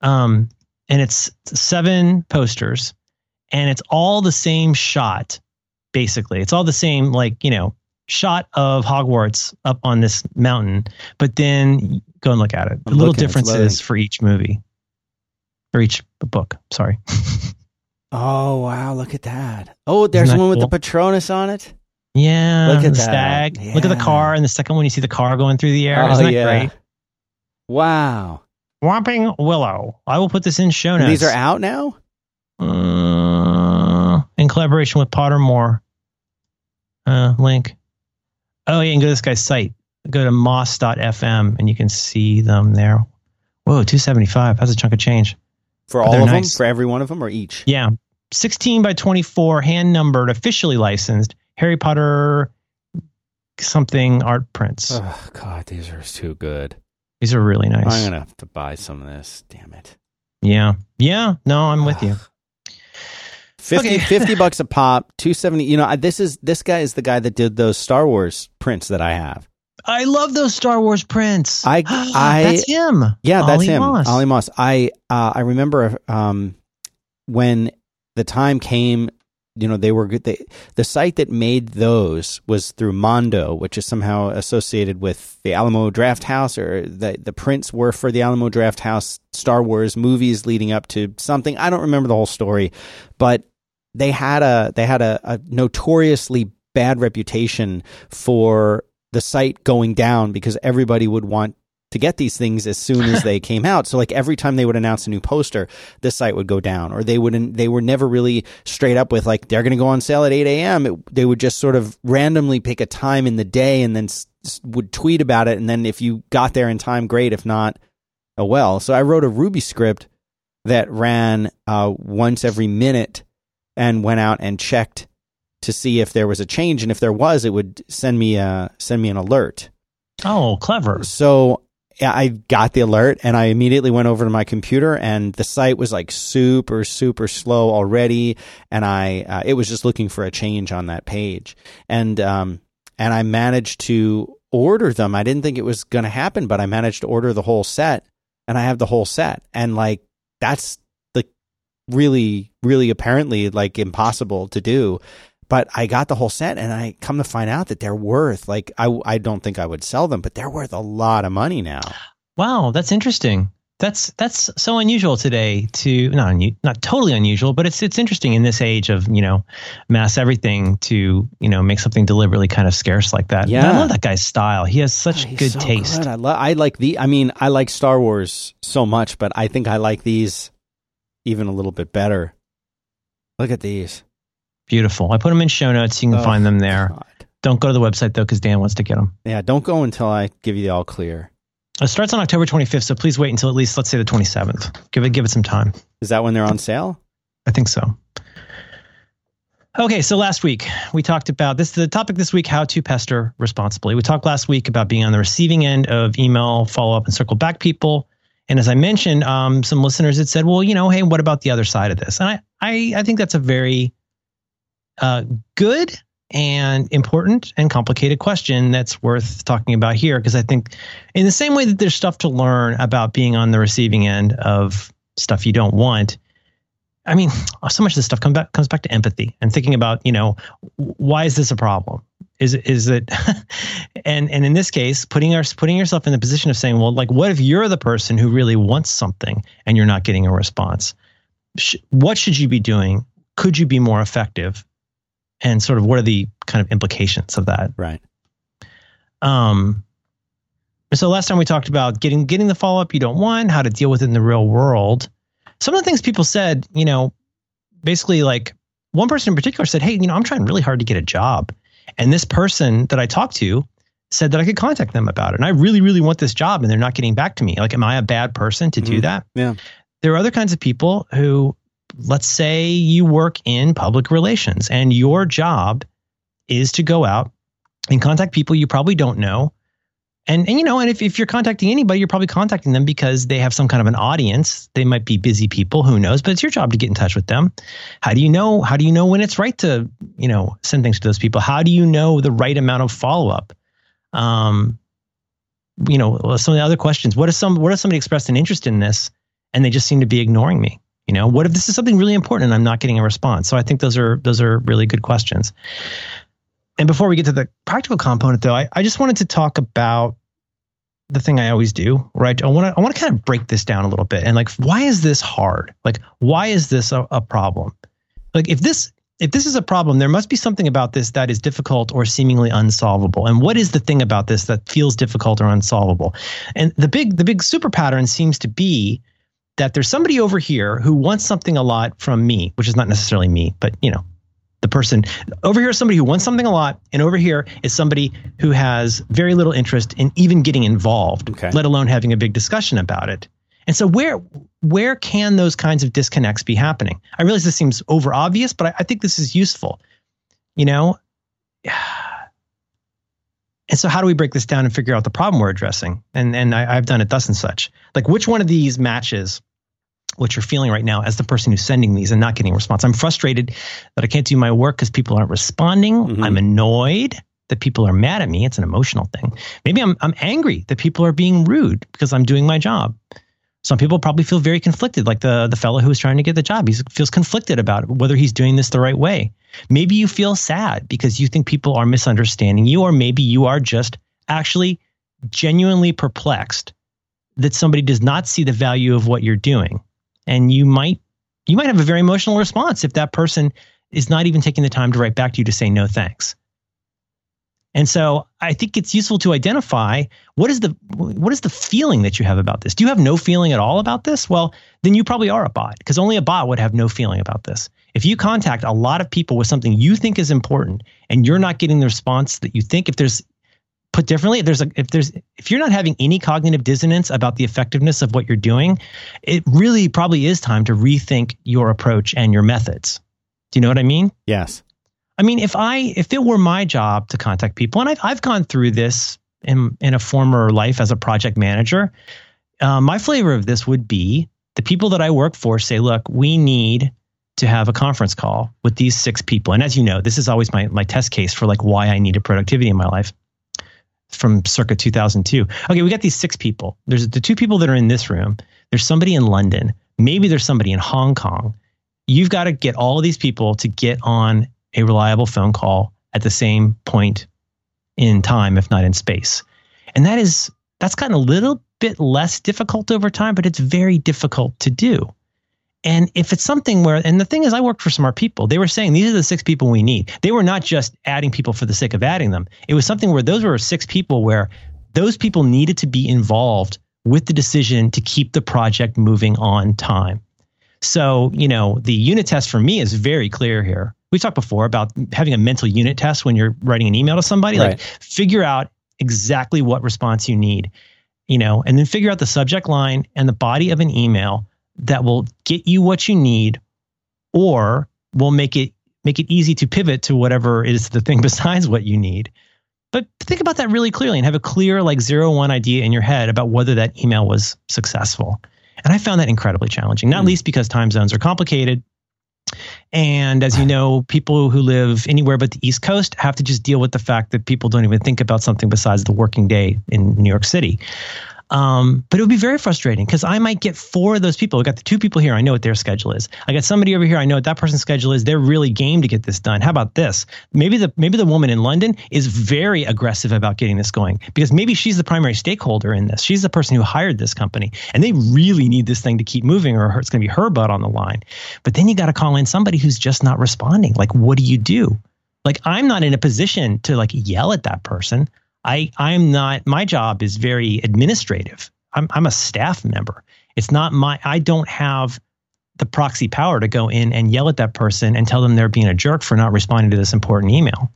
Um, and it's seven posters, and it's all the same shot. Basically, it's all the same, like you know, shot of Hogwarts up on this mountain. But then go and look at it. The I'm little looking, differences for each movie or each book. Sorry. Oh wow, look at that. Oh, there's that one with cool? the Patronus on it. Yeah, Look at the that. stag. Look at the car, and the second one you see the car going through the air. oh Isn't that yeah. great? Wow. Whomping Willow. I will put this in show And notes. these are out now? Uh, in collaboration with Pottermore. Uh, link. Oh, yeah, you can go to this guy's site. Go to moss.fm and you can see them there. Whoa, 275. That's a chunk of change. For all they're of nice. them? For every one of them or each? Yeah. 16 by 24, hand numbered, officially licensed Harry Potter something art prints. Oh god, these are too good. These are really nice. I'm gonna have to buy some of this. Damn it. yeah. Yeah. No, I'm with you. 50, Okay. 50 bucks a pop, 270. You know, this is this guy is the guy that did those Star Wars prints that I have. I love those Star Wars prints. I- I- That's him. Yeah, that's Ollie him. Moss. Ollie Moss. I uh, I remember um, when the time came, you know, they were good. They, the site that made those was through Mondo, which is somehow associated with the Alamo Draft House, or the the prints were for the Alamo Draft House Star Wars movies leading up to something. I don't remember the whole story, but they had a they had a, a notoriously bad reputation for the site going down because everybody would want to get these things as soon as they came out. So like every time they would announce a new poster, the site would go down, or they wouldn't. They were never really straight up with like they're going to go on sale at eight a.m. It, they would just sort of randomly pick a time in the day and then s- s- would tweet about it. And then if you got there in time, great. If not, oh well. So I wrote a Ruby script that ran uh, once every minute and went out and checked to see if there was a change, and if there was, it would send me a send me an alert. Oh, clever. So I got the alert and I immediately went over to my computer and the site was like super, super slow already. And I, uh, it was just looking for a change on that page. And, um, and I managed to order them. I didn't think it was going to happen, but I managed to order the whole set and I have the whole set. And like, that's like really, really apparently like impossible to do. But I got the whole set and I come to find out that they're worth like I I don't think I would sell them, but they're worth a lot of money now. Wow, that's interesting. That's that's so unusual today. To not not totally unusual, but it's it's interesting in this age of you know mass everything to you know make something deliberately kind of scarce like that. And Yeah. I love that guy's style. He has such Oh, good so taste. good. I love I like the I mean, I like Star Wars so much, but I think I like these even a little bit better. Look at these. Beautiful. I put them in show notes. You can Oh, find them there. God. Don't go to the website though, because Dan wants to get them. Yeah, don't go until I give you the all clear. It starts on October 25th, so please wait until at least let's say the 27th. Give it give it some time. Is that when they're on sale? I think so. Okay, so last week we talked about this. The topic this week: how to pester responsibly. We talked last week about being on the receiving end of email follow up and circle back people. And as I mentioned, um, some listeners had said, "Well, you know, hey, what about the other side of this?" And I, I, I think that's a very uh, good and important and complicated question that's worth talking about here because I think, in the same way that there's stuff to learn about being on the receiving end of stuff you don't want, I mean, so much of this stuff comes back comes back to empathy and thinking about, you know, why is this a problem? Is is it, and and in this case, putting our putting yourself in the position of saying, well, like, what if you're the person who really wants something and you're not getting a response? Sh- what should you be doing? Could you be more effective? And sort of what are the kind of implications of that? Right. Um, so last time we talked about getting getting the follow up you don't want, how to deal with it in the real world. Some of the things people said, you know, basically like one person in particular said, "Hey, you know, I'm trying really hard to get a job, and this person that I talked to said that I could contact them about it, and I really, really want this job, and they're not getting back to me. Like, am I a bad person to do Mhm. that? Yeah. There are other kinds of people who, let's say, you work in public relations, and your job is to go out and contact people you probably don't know. And, and you know, and if, if you're contacting anybody, you're probably contacting them because they have some kind of an audience. They might be busy people, who knows, but it's your job to get in touch with them. How do you know, how do you know when it's right to, you know, send things to those people? How do you know the right amount of follow up? Um, you know, some of the other questions. What if some, what if somebody expressed an interest in this and they just seem to be ignoring me? You know, what if this is something really important and I'm not getting a response? So I think those are, those are really good questions and before we get to the practical component, though, I, I just wanted to talk about the thing I always do, right? I want to I want to kind of break this down a little bit and like, why is this hard? Like, why is this a, a problem? Like, if this if this is a problem, there must be something about this that is difficult or seemingly unsolvable. And what is the thing about this that feels difficult or unsolvable? And the big the big super pattern seems to be that there's somebody over here who wants something a lot from me, which is not necessarily me, but you know, the person. Over here is somebody who wants something a lot and over here is somebody who has very little interest in even getting involved okay. let alone having a big discussion about it. And so where where can those kinds of disconnects be happening? I realize this seems over obvious but I, I think this is useful. You know? And so how do we break this down and figure out the problem we're addressing? And and I, i've done it thus and such. Like which one of these matches what you're feeling right now as the person who's sending these and not getting a response. I'm frustrated that I can't do my work because people aren't responding. Mm-hmm. I'm annoyed that people are mad at me. It's an emotional thing. Maybe I'm I'm angry that people are being rude because I'm doing my job. Some people probably feel very conflicted, like the the fellow who was trying to get the job. He feels conflicted about whether he's doing this the right way. Maybe you feel sad because you think people are misunderstanding you, or maybe you are just actually genuinely perplexed that somebody does not see the value of what you're doing and you might you might have a very emotional response if that person is not even taking the time to write back to you to say no thanks. And so I think it's useful to identify what is the what is the feeling that you have about this? Do you have no feeling at all about this? Well, then you probably are a bot because only a bot would have no feeling about this. If you contact a lot of people with something you think is important and you're not getting the response that you think if there's put differently, if there's a, if there's if you're not having any cognitive dissonance about the effectiveness of what you're doing, it really probably is time to rethink your approach and your methods. Do you know what I mean? Yes. I mean, if I if it were my job to contact people, and I've I've gone through this in in a former life as a project manager, uh, my flavor of this would be the people that I work for say, look, we need to have a conference call with these six people. And as you know, this is always my my test case for like why I needed productivity in my life from circa 2002. Okay, we got these six people. There's the two people that are in this room. There's somebody in London. Maybe there's somebody in Hong Kong. You've got to get all of these people to get on a reliable phone call at the same point in time, if not in space. And that is that's gotten a little bit less difficult over time, but it's very difficult to do. And if it's something where, and the thing is, I worked for smart people. They were saying these are the six people we need. They were not just adding people for the sake of adding them. It was something where those were six people where those people needed to be involved with the decision to keep the project moving on time. So, you know, the unit test for me is very clear here. We talked before about having a mental unit test when you're writing an email to somebody, right. like figure out exactly what response you need, you know, and then figure out the subject line and the body of an email that will get you what you need or will make it make it easy to pivot to whatever is the thing besides what you need. But think about that really clearly and have a clear like zero one idea in your head about whether that email was successful. And I found that incredibly challenging, not mm. least because time zones are complicated. And as you know, people who live anywhere but the East Coast have to just deal with the fact that people don't even think about something besides the working day in New York City. Um, but it would be very frustrating because I might get four of those people. I got the two people here. I know what their schedule is. I got somebody over here. I know what that person's schedule is. They're really game to get this done. How about this? Maybe the maybe the woman in London is very aggressive about getting this going because maybe she's the primary stakeholder in this. She's the person who hired this company, and they really need this thing to keep moving, or it's going to be her butt on the line. But then you got to call in somebody who's just not responding. Like, what do you do? Like, I'm not in a position to like yell at that person. I I'm not my job is very administrative. I'm I'm a staff member. It's not my I don't have the proxy power to go in and yell at that person and tell them they're being a jerk for not responding to this important email.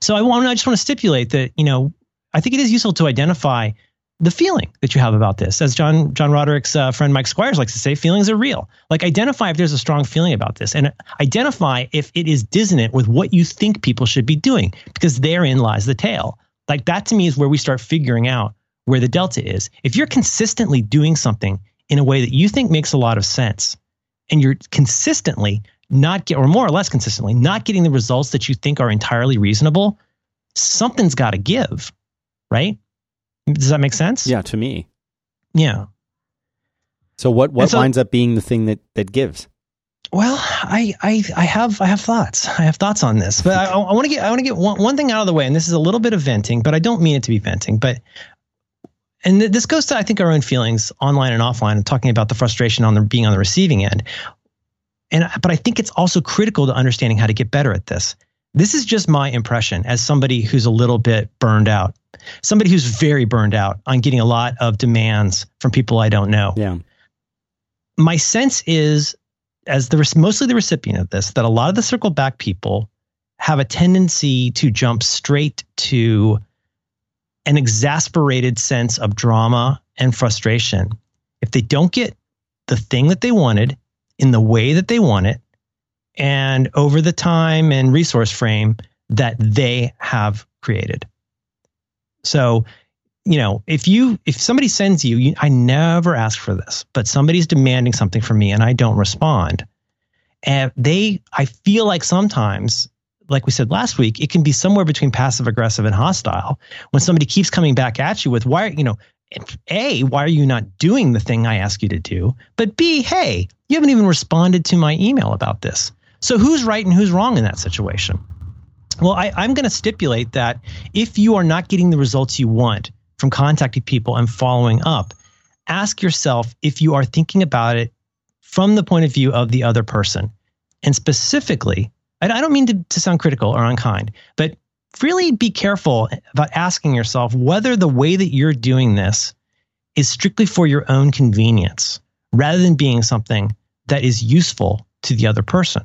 So I want I just want to stipulate that, you know, I think it is useful to identify the feeling that you have about this. As John John Roderick's uh, friend Mike Squires likes to say, feelings are real. Like identify if there's a strong feeling about this, and identify if it is dissonant with what you think people should be doing, because therein lies the tale. Like that to me is where we start figuring out where the delta is. If you're consistently doing something in a way that you think makes a lot of sense, and you're consistently not get, or more or less consistently, not getting the results that you think are entirely reasonable, something's got to give, right? Does that make sense? Yeah, to me. Yeah. So what what so, winds up being the thing that that gives? Well, I, I I have I have thoughts. I have thoughts on this, but I, I want to get I want to get one, one thing out of the way, and this is a little bit of venting, but I don't mean it to be venting. But and th- this goes to I think our own feelings online and offline, and talking about the frustration on the being on the receiving end. And but I think it's also critical to understanding how to get better at this. This is just my impression as somebody who's a little bit burned out, somebody who's very burned out on getting a lot of demands from people I don't know. Yeah. My sense is, as the mostly the recipient of this, that a lot of the circle back people have a tendency to jump straight to an exasperated sense of drama and frustration. If they don't get the thing that they wanted in the way that they want it, and over the time and resource frame that they have created. So, you know, if you if somebody sends you, you I never ask for this, but somebody's demanding something from me and I don't respond. And they I feel like sometimes like we said last week, it can be somewhere between passive aggressive and hostile when somebody keeps coming back at you with why, you know, A, why are you not doing the thing I ask you to do? But B, hey, you haven't even responded to my email about this. So who's right and who's wrong in that situation? Well, I, I'm going to stipulate that if you are not getting the results you want from contacting people and following up, ask yourself if you are thinking about it from the point of view of the other person. And specifically, I don't mean to, to sound critical or unkind, but really be careful about asking yourself whether the way that you're doing this is strictly for your own convenience rather than being something that is useful to the other person.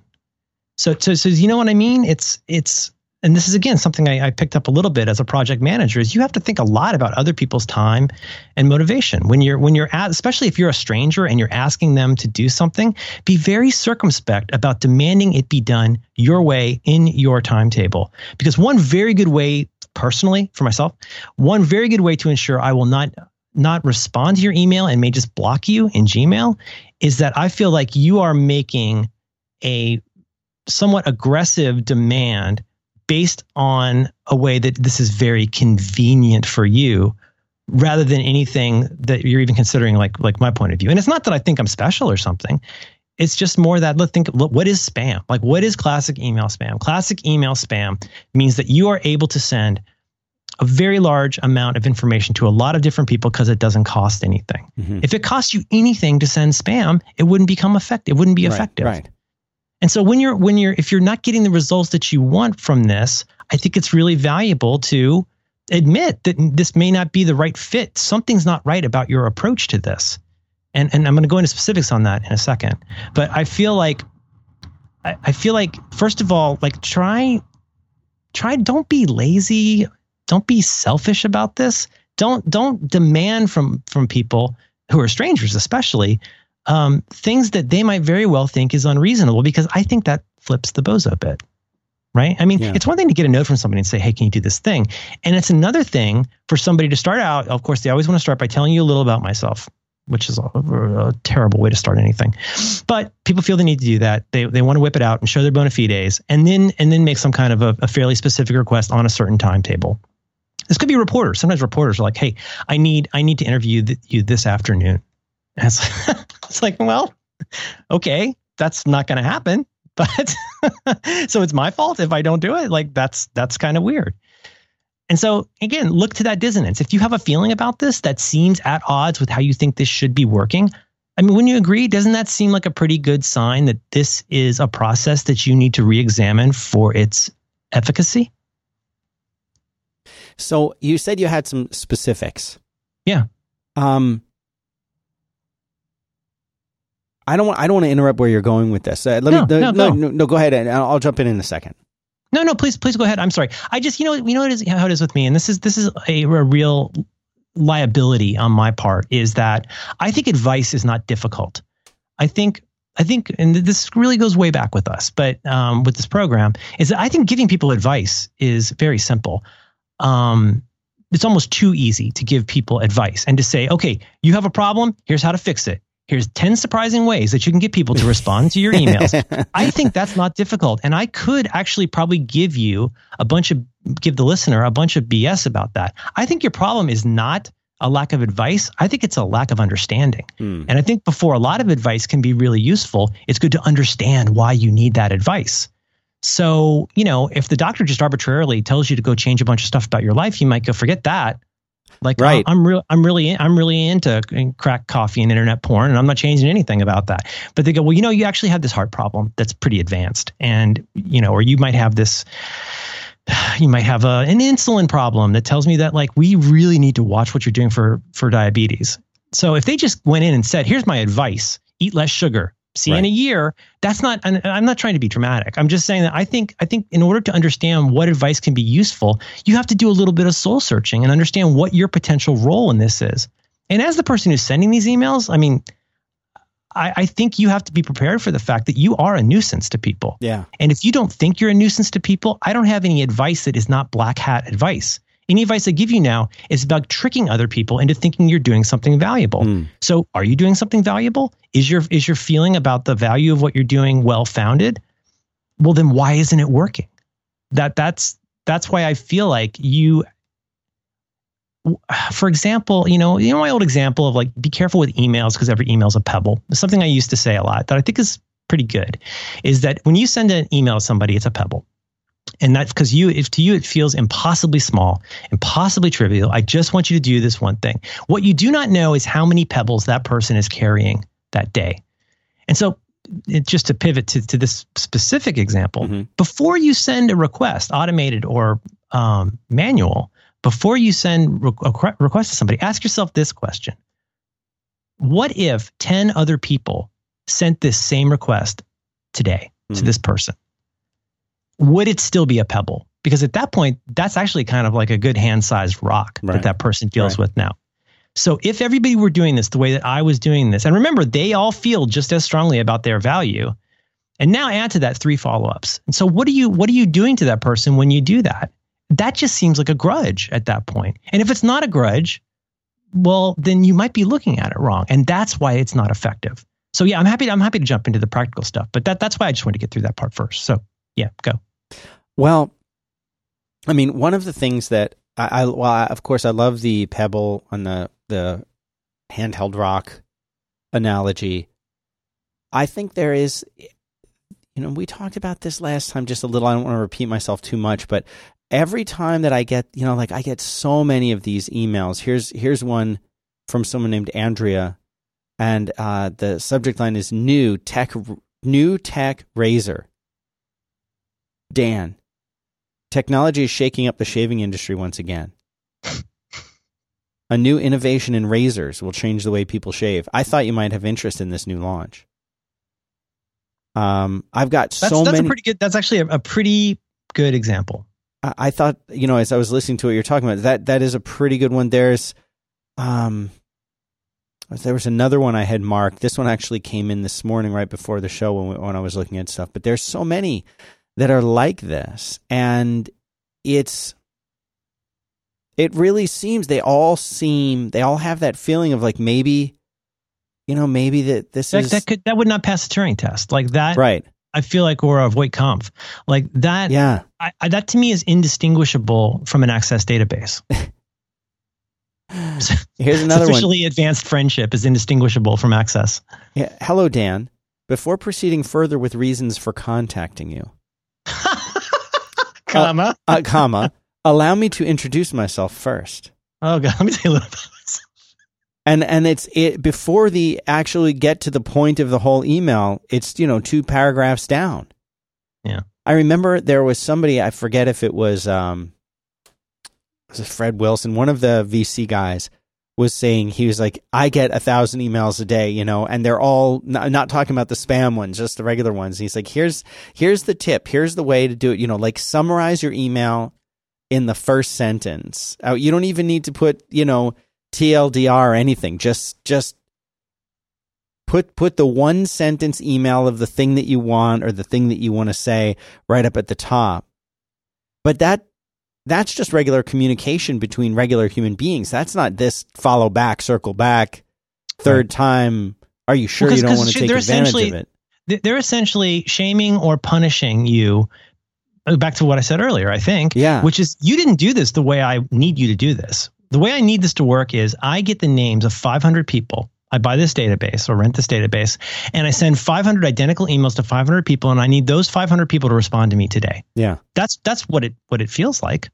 So, so, so you know what I mean? It's, it's, and this is again something I, I, picked up a little bit as a project manager is you have to think a lot about other people's time and motivation. When you're when you're at especially if you're a stranger and you're asking them to do something be very circumspect about demanding it be done your way in your timetable. Because one very good way personally for myself one very good way to ensure I will not not respond to your email and may just block you in Gmail is that I feel like you are making a somewhat aggressive demand based on a way that this is very convenient for you rather than anything that you're even considering like like my point of view and it's not that i think i'm special or something it's just more that let's think look, what is spam like what is classic email spam classic email spam means that you are able to send a very large amount of information to a lot of different people because it doesn't cost anything. Mm-hmm. If it costs you anything to send spam, it wouldn't become effective. It wouldn't be effective. Right. And so when you're when you're if you're not getting the results that you want from this, I think it's really valuable to admit that this may not be the right fit. Something's not right about your approach to this. And and I'm going to go into specifics on that in a second. But I feel like I, I feel like first of all, like try try don't be lazy, don't be selfish about this. Don't don't demand from from people who are strangers especially um, things that they might very well think is unreasonable because I think that flips the bozo bit. Right. I mean, yeah. it's one thing to get a note from somebody and say, Hey, can you do this thing? And it's another thing for somebody to start out. Of course, they always want to start by telling you a little about myself, which is a, a terrible way to start anything. But people feel the need to do that. They, they want to whip it out and show their bona fides and then, and then make some kind of a, a fairly specific request on a certain timetable. This could be reporters. Sometimes reporters are like, Hey, I need, I need to interview th- you this afternoon. And it's, it's like, well, okay, that's not going to happen. But so it's my fault if I don't do it. Like that's that's kind of weird. And so again, look to that dissonance. If you have a feeling about this that seems at odds with how you think this should be working, I mean, when you agree, doesn't that seem like a pretty good sign that this is a process that you need to re-examine for its efficacy? So you said you had some specifics. Yeah. Um, I don't want. I don't want to interrupt where you're going with this. Uh, let no, me. No, no, no, no, Go ahead, and I'll, I'll jump in in a second. No, no, please, please go ahead. I'm sorry. I just, you know, you know, it is how it is with me, and this is this is a, a real liability on my part is that I think advice is not difficult. I think I think, and this really goes way back with us, but um, with this program, is that I think giving people advice is very simple. Um, it's almost too easy to give people advice and to say, okay, you have a problem. Here's how to fix it. Here's 10 surprising ways that you can get people to respond to your emails. I think that's not difficult. And I could actually probably give you a bunch of, give the listener a bunch of BS about that. I think your problem is not a lack of advice. I think it's a lack of understanding. Hmm. And I think before a lot of advice can be really useful, it's good to understand why you need that advice. So, you know, if the doctor just arbitrarily tells you to go change a bunch of stuff about your life, you might go forget that. Like, right. I'm real, I'm really, I'm really into crack coffee and internet porn, and I'm not changing anything about that. But they go, well, you know, you actually have this heart problem that's pretty advanced, and you know, or you might have this, you might have a, an insulin problem that tells me that like we really need to watch what you're doing for for diabetes. So if they just went in and said, "Here's my advice: eat less sugar," see right. in a year that's not i'm not trying to be dramatic. I'm just saying that i think i think in order to understand what advice can be useful you have to do a little bit of soul searching and understand what your potential role in this is. And as the person who's sending these emails i mean I, I think you have to be prepared for the fact that you are a nuisance to people. Yeah. And if you don't think you're a nuisance to people i don't have any advice that is not black hat advice any advice I give you now is about tricking other people into thinking you're doing something valuable. Mm. So, are you doing something valuable? Is your is your feeling about the value of what you're doing well founded? Well, then why isn't it working? That that's that's why I feel like you for example, you know, you know my old example of like be careful with emails because every email is a pebble. It's something I used to say a lot that I think is pretty good is that when you send an email to somebody, it's a pebble. And that's because you, if to you it feels impossibly small, impossibly trivial. I just want you to do this one thing. What you do not know is how many pebbles that person is carrying that day. And so, it, just to pivot to, to this specific example, mm-hmm. before you send a request, automated or um, manual, before you send a request to somebody, ask yourself this question What if 10 other people sent this same request today mm-hmm. to this person? Would it still be a pebble? Because at that point, that's actually kind of like a good hand sized rock right. that that person deals right. with now. So if everybody were doing this the way that I was doing this, and remember, they all feel just as strongly about their value. And now add to that three follow ups. And so what are you what are you doing to that person when you do that? That just seems like a grudge at that point. And if it's not a grudge, well, then you might be looking at it wrong. And that's why it's not effective. So yeah, I'm happy to, I'm happy to jump into the practical stuff, but that that's why I just want to get through that part first. So yeah, go. Well, I mean, one of the things that I, I well, I, of course, I love the pebble on the the handheld rock analogy. I think there is, you know, we talked about this last time just a little. I don't want to repeat myself too much, but every time that I get, you know, like I get so many of these emails. Here's here's one from someone named Andrea, and uh, the subject line is new tech new tech razor. Dan, technology is shaking up the shaving industry once again. A new innovation in razors will change the way people shave. I thought you might have interest in this new launch. Um, I've got that's, so that's many. A pretty good. That's actually a, a pretty good example. I, I, thought, you know, as I was listening to what you're talking about, that that is a pretty good one. There's, um, there was another one I had marked. This one actually came in this morning, right before the show when when I was looking at stuff. But there's so many that are like this. And it's, it really seems they all seem, they all have that feeling of like maybe, you know, maybe that this that, is. That could, that would not pass a Turing test. Like that. Right. I feel like we're a Voight-Kampff. Like that. Yeah. I, I, that to me is indistinguishable from an access database. Here's another Sufficiently one. advanced friendship is indistinguishable from access. Yeah. Hello, Dan. Before proceeding further with reasons for contacting you, comma, uh, uh, comma. Allow me to introduce myself first. Oh god, let me say a little bit. And and it's it before the actually get to the point of the whole email. It's you know two paragraphs down. Yeah, I remember there was somebody I forget if it was um was it Fred Wilson, one of the VC guys was saying he was like, I get a thousand emails a day, you know, and they're all not, talking about the spam ones, just the regular ones. He's like, here's here's the tip, here's the way to do it. You know, like summarize your email in the first sentence. Uh, you don't even need to put, you know, TLDR or anything. Just just put put the one sentence email of the thing that you want or the thing that you want to say right up at the top. But that that's just regular communication between regular human beings. That's not this follow back, circle back, third time. Are you sure well, you don't want to take advantage of it? They're essentially shaming or punishing you. Uh, back to what I said earlier, I think. Yeah. Which is you didn't do this the way I need you to do this. The way I need this to work is I get the names of 500 people I buy this database or rent this database and I send 500 identical emails to 500 people and I need those 500 people to respond to me today. Yeah. That's that's what it what it feels like.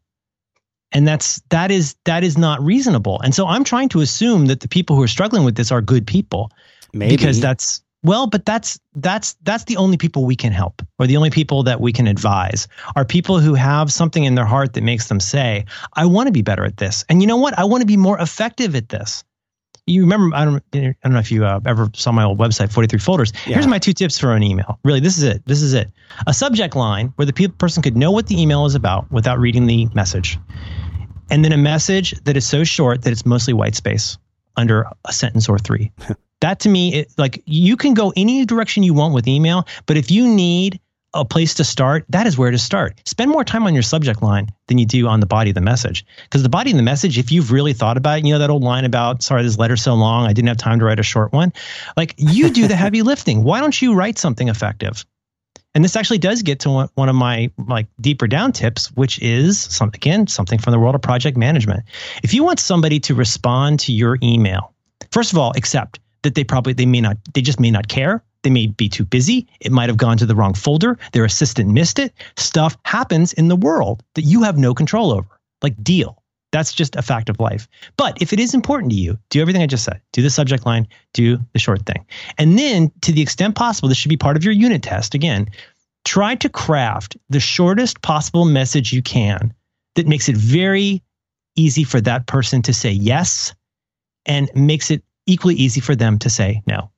And that's that is that is not reasonable. And so I'm trying to assume that the people who are struggling with this are good people. Maybe. Because that's well, but that's that's that's the only people we can help or the only people that we can advise are people who have something in their heart that makes them say, I want to be better at this. And you know what? I want to be more effective at this you remember I don't I don't know if you uh, ever saw my old website 43 folders. Yeah. Here's my two tips for an email. Really, this is it. This is it. A subject line where the pe- person could know what the email is about without reading the message. And then a message that is so short that it's mostly white space under a sentence or three. that to me, it, like you can go any direction you want with email, but if you need a place to start, that is where to start. Spend more time on your subject line than you do on the body of the message. Because the body of the message, if you've really thought about it, you know that old line about, sorry, this letter's so long, I didn't have time to write a short one. Like you do the heavy lifting. Why don't you write something effective? And this actually does get to one, of my like deeper down tips, which is some, again, something from the world of project management. If you want somebody to respond to your email, first of all, accept that they probably, they may not, they just may not care they may be too busy. It might have gone to the wrong folder. Their assistant missed it. Stuff happens in the world that you have no control over. Like, deal. That's just a fact of life. But if it is important to you, do everything I just said. Do the subject line, do the short thing. And then, to the extent possible, this should be part of your unit test. Again, try to craft the shortest possible message you can that makes it very easy for that person to say yes and makes it equally easy for them to say no.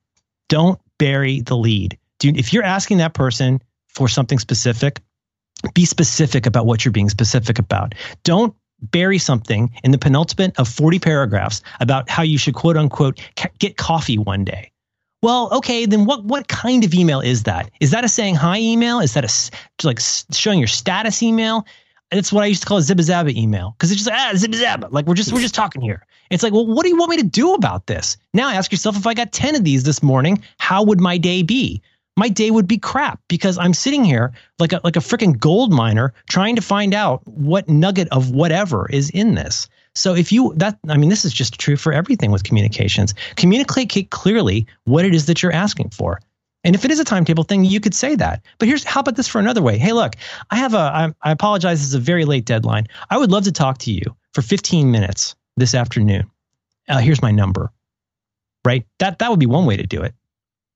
Don't bury the lead. Do, if you're asking that person for something specific, be specific about what you're being specific about. Don't bury something in the penultimate of 40 paragraphs about how you should quote unquote get coffee one day. Well, okay, then what what kind of email is that? Is that a saying hi email? Is that a like showing your status email? And it's what I used to call a zibba email because it's just ah zibba Like we're just we're just talking here. It's like, well, what do you want me to do about this? Now ask yourself if I got 10 of these this morning, how would my day be? My day would be crap because I'm sitting here like a like a freaking gold miner trying to find out what nugget of whatever is in this. So if you that I mean this is just true for everything with communications. Communicate clearly what it is that you're asking for. And if it is a timetable thing, you could say that. But here's how about this for another way? Hey, look, I have a I, I apologize. This is a very late deadline. I would love to talk to you for 15 minutes this afternoon. Uh, here's my number. Right? That that would be one way to do it.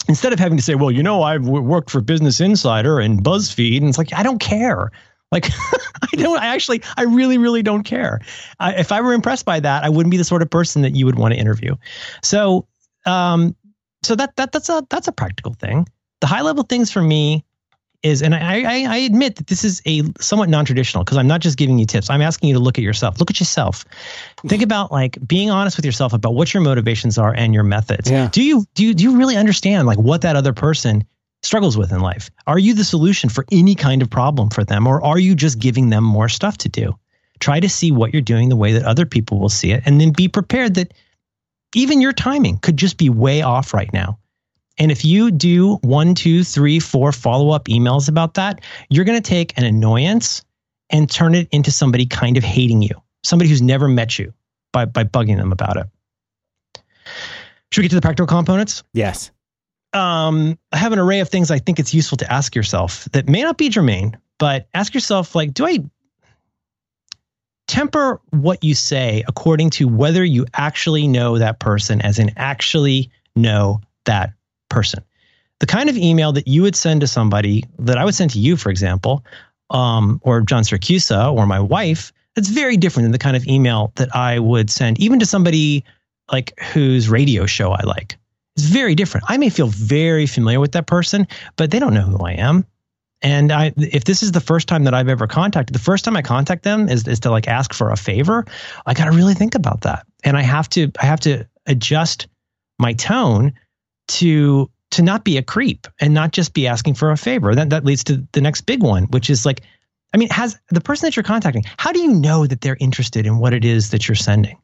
Instead of having to say, well, you know, I've worked for Business Insider and BuzzFeed, and it's like I don't care. Like I don't. I actually, I really, really don't care. I, if I were impressed by that, I wouldn't be the sort of person that you would want to interview. So, um, so that that that's a that's a practical thing. The high level things for me is, and I, I, I admit that this is a somewhat non-traditional because I'm not just giving you tips. I'm asking you to look at yourself. Look at yourself. Think about like being honest with yourself about what your motivations are and your methods. Yeah. Do you do you do you really understand like what that other person struggles with in life? Are you the solution for any kind of problem for them, or are you just giving them more stuff to do? Try to see what you're doing the way that other people will see it, and then be prepared that even your timing could just be way off right now. And if you do one, two, three, four follow up emails about that, you're going to take an annoyance and turn it into somebody kind of hating you, somebody who's never met you by, by bugging them about it. Should we get to the practical components? Yes. Um, I have an array of things I think it's useful to ask yourself that may not be germane, but ask yourself, like, do I temper what you say according to whether you actually know that person, as in actually know that person. The kind of email that you would send to somebody that I would send to you, for example, um, or John Siracusa or my wife, that's very different than the kind of email that I would send even to somebody like whose radio show I like. It's very different. I may feel very familiar with that person, but they don't know who I am. And I, if this is the first time that I've ever contacted, the first time I contact them is, is to like ask for a favor. I got to really think about that, and I have to I have to adjust my tone to to not be a creep and not just be asking for a favor. That that leads to the next big one, which is like, I mean, has the person that you're contacting, how do you know that they're interested in what it is that you're sending?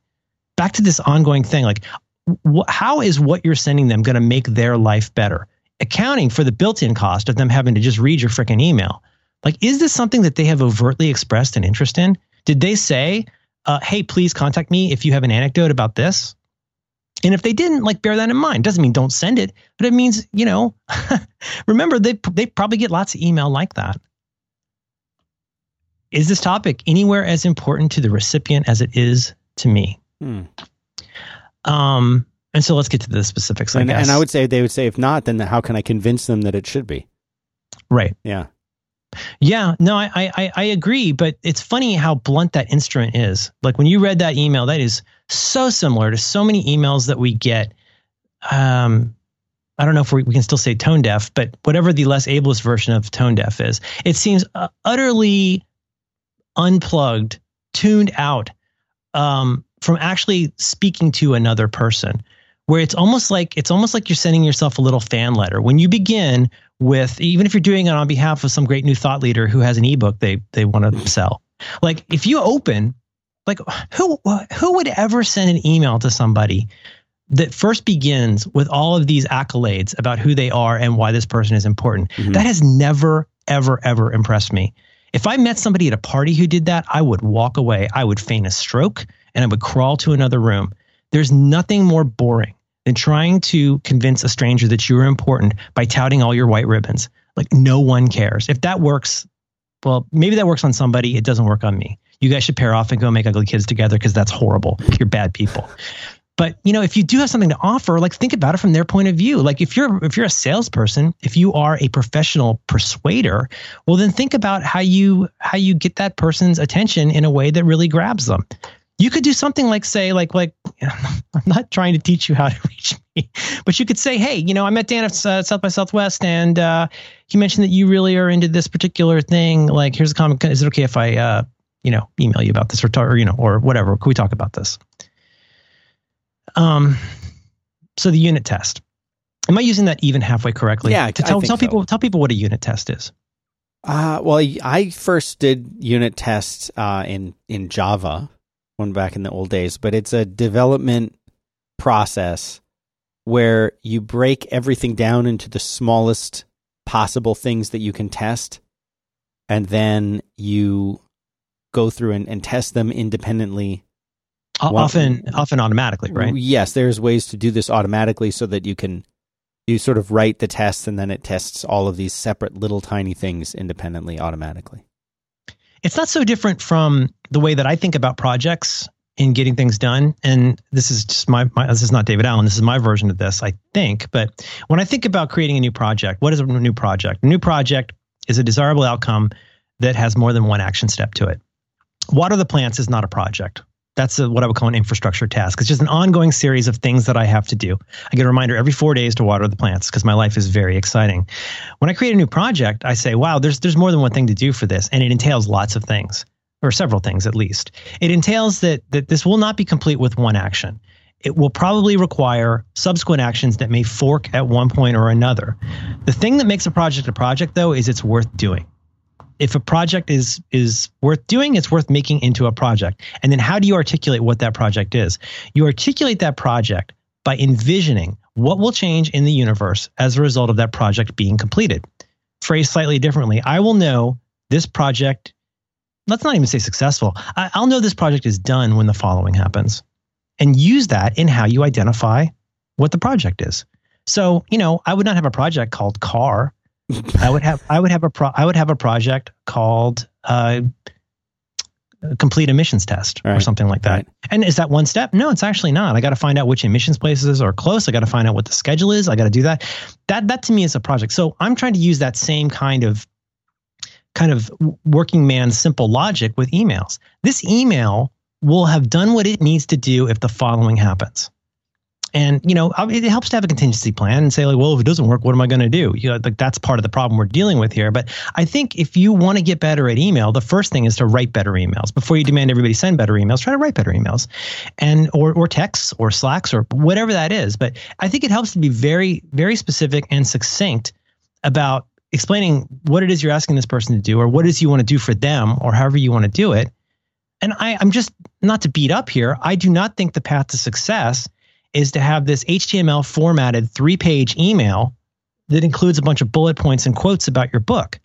Back to this ongoing thing, like, wh- how is what you're sending them going to make their life better? Accounting for the built-in cost of them having to just read your freaking email. Like, is this something that they have overtly expressed an interest in? Did they say, uh, "Hey, please contact me if you have an anecdote about this"? And if they didn't, like, bear that in mind. Doesn't mean don't send it, but it means you know. remember, they they probably get lots of email like that. Is this topic anywhere as important to the recipient as it is to me? Hmm. Um, and so let's get to the specifics. I and, and I would say they would say if not, then how can I convince them that it should be? Right. Yeah. Yeah. No, I, I I agree, but it's funny how blunt that instrument is. Like when you read that email, that is so similar to so many emails that we get. Um, I don't know if we, we can still say tone deaf, but whatever the less ableist version of tone deaf is, it seems uh, utterly unplugged, tuned out um, from actually speaking to another person where it's almost like it's almost like you're sending yourself a little fan letter. When you begin with even if you're doing it on behalf of some great new thought leader who has an ebook they they want to sell like if you open like who who would ever send an email to somebody that first begins with all of these accolades about who they are and why this person is important? Mm-hmm. that has never ever ever impressed me. If i met somebody at a party who did that i would walk away. I would feign a stroke and i would crawl to another room. There's nothing more boring than trying to convince a stranger that you are important by touting all your white ribbons. Like no one cares. If that works, well, maybe that works on somebody. It doesn't work on me. You guys should pair off and go make ugly kids together because that's horrible. You're bad people. But you know, if you do have something to offer, like think about it from their point of view. Like if you're if you're a salesperson, if you are a professional persuader, well then think about how you how you get that person's attention in a way that really grabs them you could do something like say like like i'm not trying to teach you how to reach me but you could say hey you know i met dan at uh, south by southwest and uh, he mentioned that you really are into this particular thing. Like here's a comment is it okay if i uh, you know email you about this or, or you know or whatever. Could we talk about this? Um so the unit test. Am i using that even halfway correctly? Yeah to tell, tell so. people tell people what a unit test is. Uh, well, I first did unit tests uh, in in Java, one back in the old days, but it's a development process where you break everything down into the smallest possible things that you can test, and then you go through and, and test them independently. Often, often automatically, right? Yes, there's ways to do this automatically so that you can you sort of write the tests and then it tests all of these separate little tiny things independently automatically it's not so different from the way that I think about projects in getting things done. And this is just my, my, this is not David Allen. This is my version of this, I think. But when I think about creating a new project, what is a new project? A new project is a desirable outcome that has more than one action step to it. Water the plants is not a project. That's a, what I would call an infrastructure task. It's just an ongoing series of things that I have to do. I get a reminder every four days to water the plants because my life is very exciting. When I create a new project, I say, wow, there's, there's more than one thing to do for this. And it entails lots of things, or several things at least. It entails that, that this will not be complete with one action. It will probably require subsequent actions that may fork at one point or another. The thing that makes a project a project, though, is it's worth doing if a project is is worth doing, it's worth making into a project. And then how do you articulate what that project is? You articulate that project by envisioning what will change in the universe as a result of that project being completed. Phrased slightly differently, I will know this project, let's not even say successful, I, I'll know this project is done when the following happens. And use that in how you identify what the project is. So, you know, I would not have a project called car I would have I would have a pro, I would have a project called uh, complete emissions test right. or something like that. Right. And is that one step? No, it's actually not. I got to find out which emissions places are close. I got to find out what the schedule is. I got to do that. That that to me is a project. So I'm trying to use that same kind of kind of working man simple logic with emails. This email will have done what it needs to do if the following happens. And you know, it helps to have a contingency plan and say like, well, if it doesn't work, what am I going to do? You know, like that's part of the problem we're dealing with here. But I think if you want to get better at email, the first thing is to write better emails before you demand everybody send better emails. Try to write better emails, and or or texts or Slacks or whatever that is. But I think it helps to be very very specific and succinct about explaining what it is you're asking this person to do or what it is you want to do for them or however you want to do it. And I, I'm just not to beat up here. I do not think the path to success is to have this HTML formatted three page email that includes a bunch of bullet points and quotes about your book.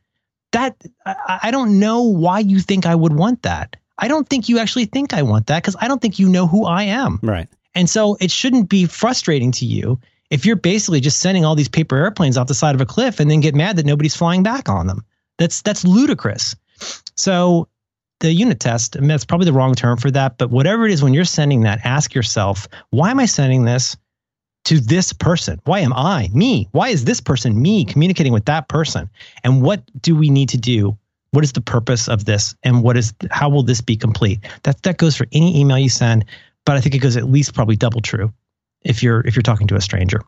That I, I don't know why you think I would want that. I don't think you actually think I want that because I don't think you know who I am. Right. And so it shouldn't be frustrating to you if you're basically just sending all these paper airplanes off the side of a cliff and then get mad that nobody's flying back on them. That's that's ludicrous. So the unit test, I mean, that's probably the wrong term for that, but whatever it is, when you're sending that, ask yourself, why am I sending this to this person? Why am I, me? Why is this person, me, communicating with that person? And what do we need to do? What is the purpose of this? And what is, how will this be complete? That, that goes for any email you send, but I think it goes at least probably double true if you're, if you're talking to a stranger.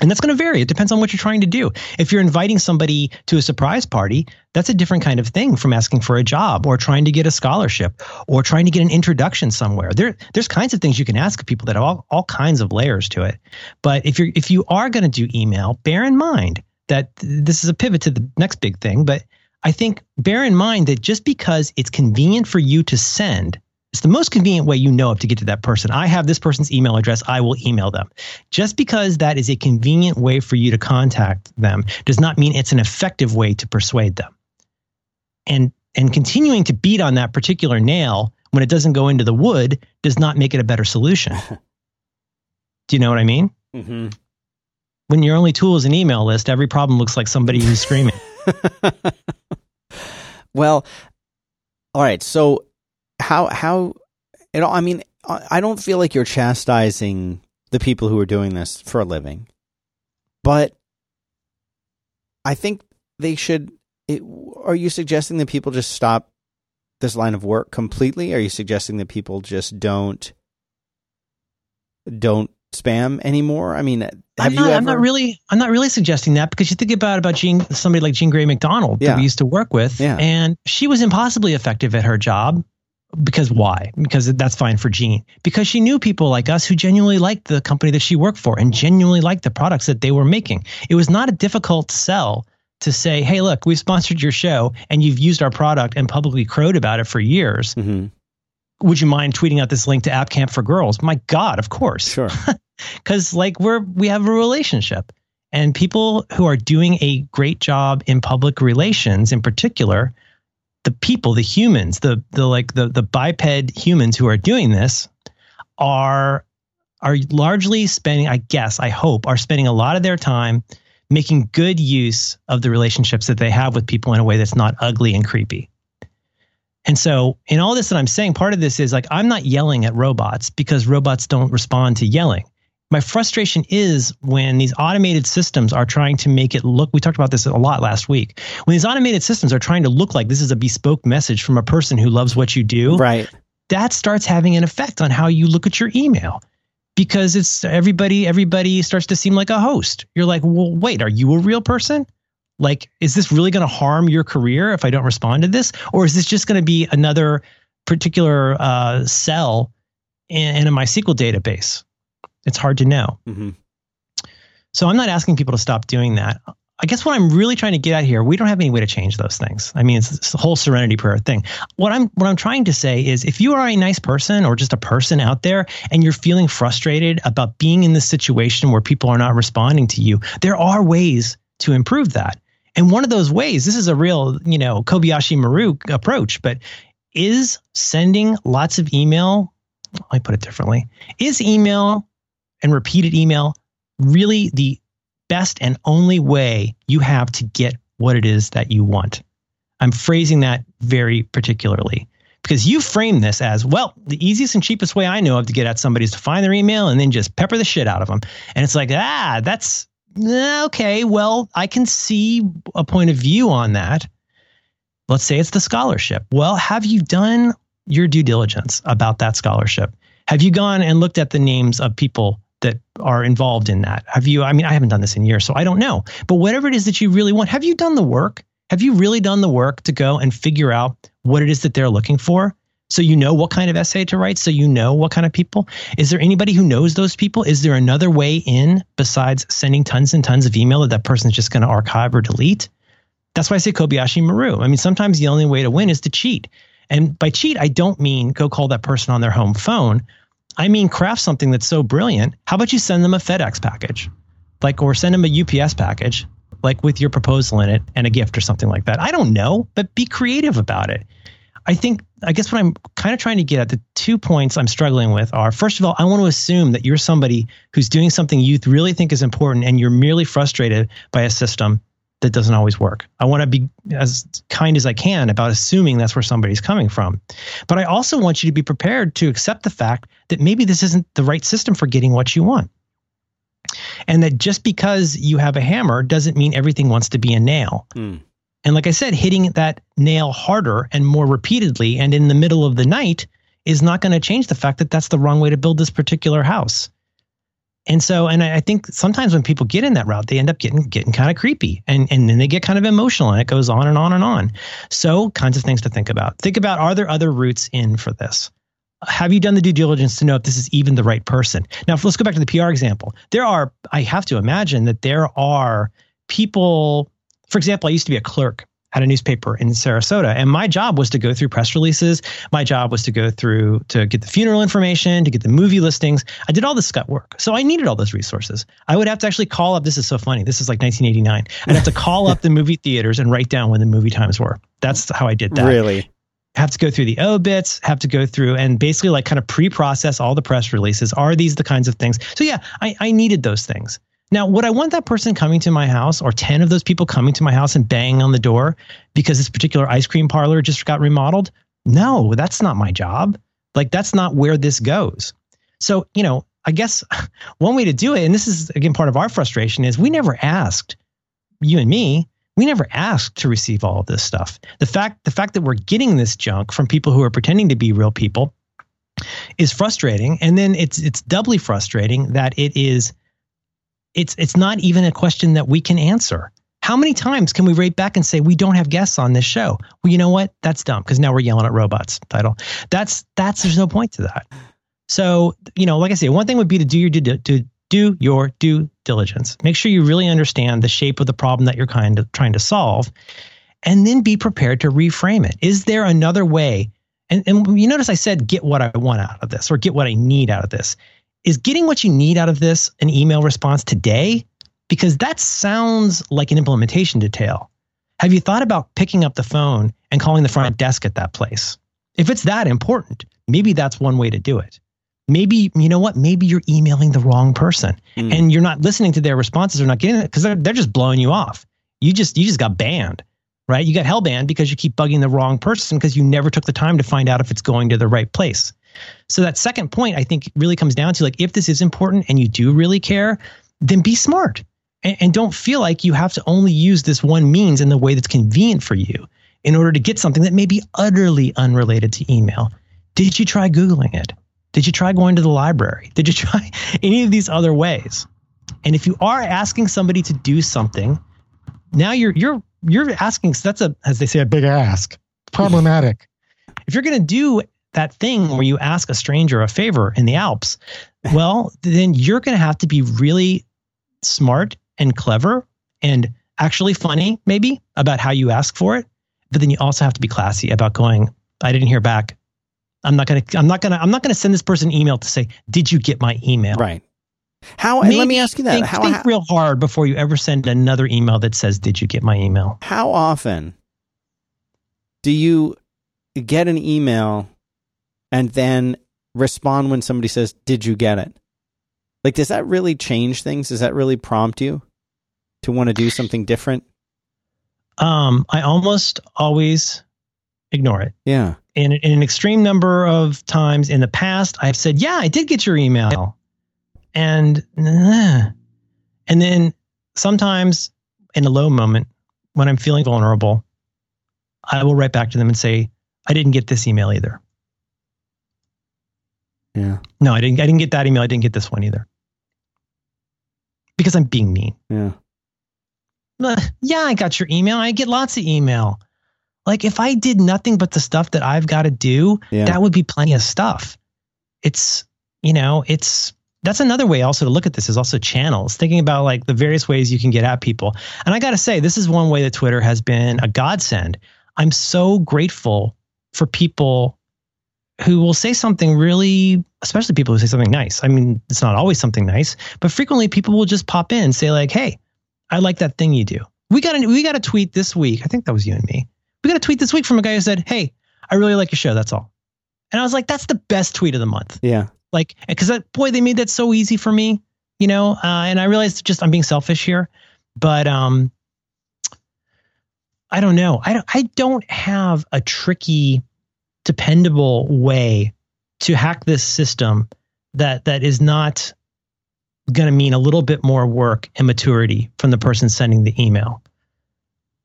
And that's going to vary. It depends on what you're trying to do. If you're inviting somebody to a surprise party, that's a different kind of thing from asking for a job or trying to get a scholarship or trying to get an introduction somewhere. There, there's kinds of things you can ask people that have all, all kinds of layers to it. But if you're if you are going to do email, bear in mind that this is a pivot to the next big thing. But I think bear in mind that just because it's convenient for you to send it's the most convenient way you know of to get to that person. I have this person's email address. I will email them. Just because that is a convenient way for you to contact them does not mean it's an effective way to persuade them. And and continuing to beat on that particular nail when it doesn't go into the wood does not make it a better solution. Do you know what I mean? Mm-hmm. When your only tool is an email list, every problem looks like somebody who's screaming. well, all right. So how how you know, I mean, I don't feel like you're chastising the people who are doing this for a living, but I think they should. It, are you suggesting that people just stop this line of work completely? Are you suggesting that people just don't don't spam anymore? I mean, have I'm not, you ever... I'm not really, I'm not really suggesting that because you think about about Jean, somebody like Jean Grey MacDonald yeah. that we used to work with, yeah. and she was impossibly effective at her job because why? Because that's fine for Jean. Because she knew people like us who genuinely liked the company that she worked for and genuinely liked the products that they were making. It was not a difficult sell to say, hey, look, we've sponsored your show and you've used our product and publicly crowed about it for years. Mm-hmm. Would you mind tweeting out this link to App Camp for Girls? My God, of course. Sure. Because like we're we have a relationship. And people who are doing a great job in public relations in particular the people, the humans, the the like the the biped humans who are doing this are are largely spending, I guess, I hope, are spending a lot of their time making good use of the relationships that they have with people in a way that's not ugly and creepy. And so, in all this that I'm saying, part of this is like I'm not yelling at robots because robots don't respond to yelling my frustration is when these automated systems are trying to make it look we talked about this a lot last week. When these automated systems are trying to look like this is a bespoke message from a person who loves what you do right. that starts having an effect on how you look at your email. Because it's everybody everybody starts to seem like a host. You're like well wait are you a real person? Like is this really going to harm your career if i don't respond to this? Or is this just going to be another particular uh, cell in, in a mysql database it's hard to know. Mm-hmm. So I'm not asking people to stop doing that. I guess what I'm really trying to get at here, we don't have any way to change those things. I mean, it's, it's the whole serenity prayer thing. What I'm what I'm trying to say is if you are a nice person or just a person out there and you're feeling frustrated about being in this situation where people are not responding to you, there are ways to improve that. And one of those ways, this is a real, you know, Kobayashi Maru approach, but is sending lots of email, let me put it differently, is email and repeated email really the best and only way you have to get what it is that you want. I'm phrasing that very particularly because you frame this as well, the easiest and cheapest way I know of to get at somebody is to find their email and then just pepper the shit out of them. And it's like, ah, that's eh, okay. Well, I can see a point of view on that. Let's say it's the scholarship. Well, have you done your due diligence about that scholarship? Have you gone and looked at the names of people that are involved in that. Have you? I mean, I haven't done this in years, so I don't know. But whatever it is that you really want, have you done the work? Have you really done the work to go and figure out what it is that they're looking for? So you know what kind of essay to write. So you know what kind of people. Is there anybody who knows those people? Is there another way in besides sending tons and tons of email that that person's just going to archive or delete? That's why I say Kobayashi Maru. I mean, sometimes the only way to win is to cheat. And by cheat, I don't mean go call that person on their home phone. I mean craft something that's so brilliant. How about you send them a FedEx package? Like, or send them a UPS package, like with your proposal in it and a gift or something like that. I don't know, but be creative about it. I think, I guess what I'm kind of trying to get at, the two points I'm struggling with are first of all, I want to assume that you're somebody who's doing something you really think is important and you're merely frustrated by a system that doesn't always work. I want to be as kind as I can about assuming that's where somebody's coming from. But I also want you to be prepared to accept the fact that maybe this isn't the right system for getting what you want. And that just because you have a hammer doesn't mean everything wants to be a nail. Mm. And like I said, hitting that nail harder and more repeatedly and in the middle of the night is not going to change the fact that that's the wrong way to build this particular house. And so, and I think sometimes when people get in that route, they end up getting getting kind of creepy, and and then they get kind of emotional, and it goes on and on and on. So, kinds of things to think about. Think about: Are there other routes in for this? Have you done the due diligence to know if this is even the right person? Now, let's go back to the PR example. There are, I have to imagine that there are people. For example, I used to be a clerk at a newspaper in Sarasota. And my job was to go through press releases. My job was to go through to get the funeral information, to get the movie listings. I did all this scut work. So I needed all those resources. I would have to actually call up. This is so funny. This is like 1989. I'd have to call up the movie theaters and write down when the movie times were. That's how I did that. Really? Have to go through the obits, have to go through and basically like kind of pre process all the press releases. Are these the kinds of things? So yeah, I, I needed those things. Now, would I want that person coming to my house or 10 of those people coming to my house and banging on the door because this particular ice cream parlor just got remodeled? No, that's not my job. Like, that's not where this goes. So, you know, I guess one way to do it, and this is again part of our frustration, is we never asked you and me, we never asked to receive all of this stuff. The fact, the fact that we're getting this junk from people who are pretending to be real people is frustrating. And then it's it's doubly frustrating that it is it's it's not even a question that we can answer. How many times can we rate back and say we don't have guests on this show? Well, you know what? That's dumb because now we're yelling at robots. Title. That's that's there's no point to that. So you know, like I say, one thing would be to do your due, to do your due diligence. Make sure you really understand the shape of the problem that you're kind of trying to solve, and then be prepared to reframe it. Is there another way? And, and you notice I said get what I want out of this or get what I need out of this is getting what you need out of this an email response today? Because that sounds like an implementation detail. Have you thought about picking up the phone and calling the front desk at that place? If it's that important, maybe that's one way to do it. Maybe, you know what? Maybe you're emailing the wrong person mm. and you're not listening to their responses or not getting it because they're, they're just blowing you off. You just, you just got banned, right? You got hell banned because you keep bugging the wrong person because you never took the time to find out if it's going to the right place. So that second point, I think, really comes down to like if this is important and you do really care, then be smart and, and don't feel like you have to only use this one means in the way that's convenient for you in order to get something that may be utterly unrelated to email. Did you try Googling it? Did you try going to the library? Did you try any of these other ways? And if you are asking somebody to do something, now you're you're you're asking. That's a as they say a big ask. Problematic. if you're going to do that thing where you ask a stranger a favor in the Alps, well, then you're going to have to be really smart and clever and actually funny, maybe, about how you ask for it. But then you also have to be classy about going, I didn't hear back. I'm not gonna I'm not gonna I'm not gonna send this person an email to say, Did you get my email? Right. How Maybe let me ask you that. Think, how, think how, real hard before you ever send another email that says, Did you get my email? How often do you get an email and then respond when somebody says, Did you get it? Like, does that really change things? Does that really prompt you to want to do something different? Um, I almost always ignore it. Yeah. In, in an extreme number of times in the past, I've said, Yeah, I did get your email. And, and then sometimes in a low moment, when I'm feeling vulnerable, I will write back to them and say, I didn't get this email either. Yeah. No, I didn't. I didn't get that email. I didn't get this one either. because I'm being mean. Yeah. Uh, yeah, I got your email. I get lots of email. Like if I did nothing but the stuff that I've got to do, Yeah. that would be plenty of stuff. It's, you know, it's that's another way also to look at this is also channels, thinking about like the various ways you can get at people. And I got to say, this is one way that Twitter has been a godsend. I'm so grateful for people who will say something really, especially people who say something nice. I mean, it's not always something nice, but frequently people will just pop in and say like, "Hey, I like that thing you do." We got a we got a tweet this week. I think that was you and me. We got a tweet this week from a guy who said, "Hey, I really like your show. That's all." And I was like, "That's the best tweet of the month." Yeah. Like, because that boy, they made that so easy for me, you know. Uh, and I realized just I'm being selfish here, but um, I don't know. I don't. I don't have a tricky, dependable way to hack this system that that is not going to mean a little bit more work and maturity from the person sending the email.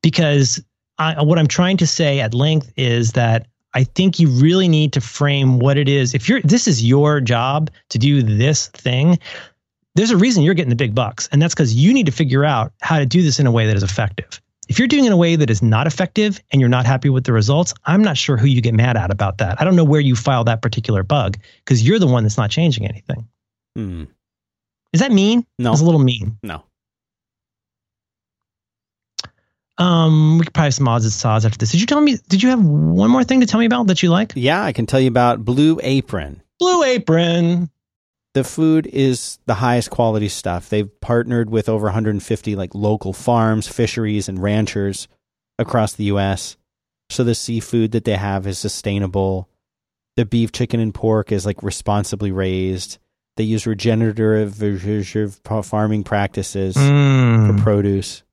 Because I, what I'm trying to say at length is that I think you really need to frame what it is. If you're this is your job to do this thing, there's a reason you're getting the big bucks, and that's because you need to figure out how to do this in a way that is effective. If you're doing it in a way that is not effective and you're not happy with the results, I'm not sure who you get mad at about that. I don't know where you file that particular bug because you're the one that's not changing anything. Hmm. Is that mean? No. It's a little mean. No. Um, we could probably have some odds and sods after this. Did you tell me? Did you have one more thing to tell me about that you like? Yeah, I can tell you about Blue Apron. Blue Apron. The food is the highest quality stuff. They've partnered with over 150 like local farms, fisheries, and ranchers across the U.S. So the seafood that they have is sustainable. The beef, chicken, and pork is like responsibly raised. They use regenerative farming practices Mm. for produce.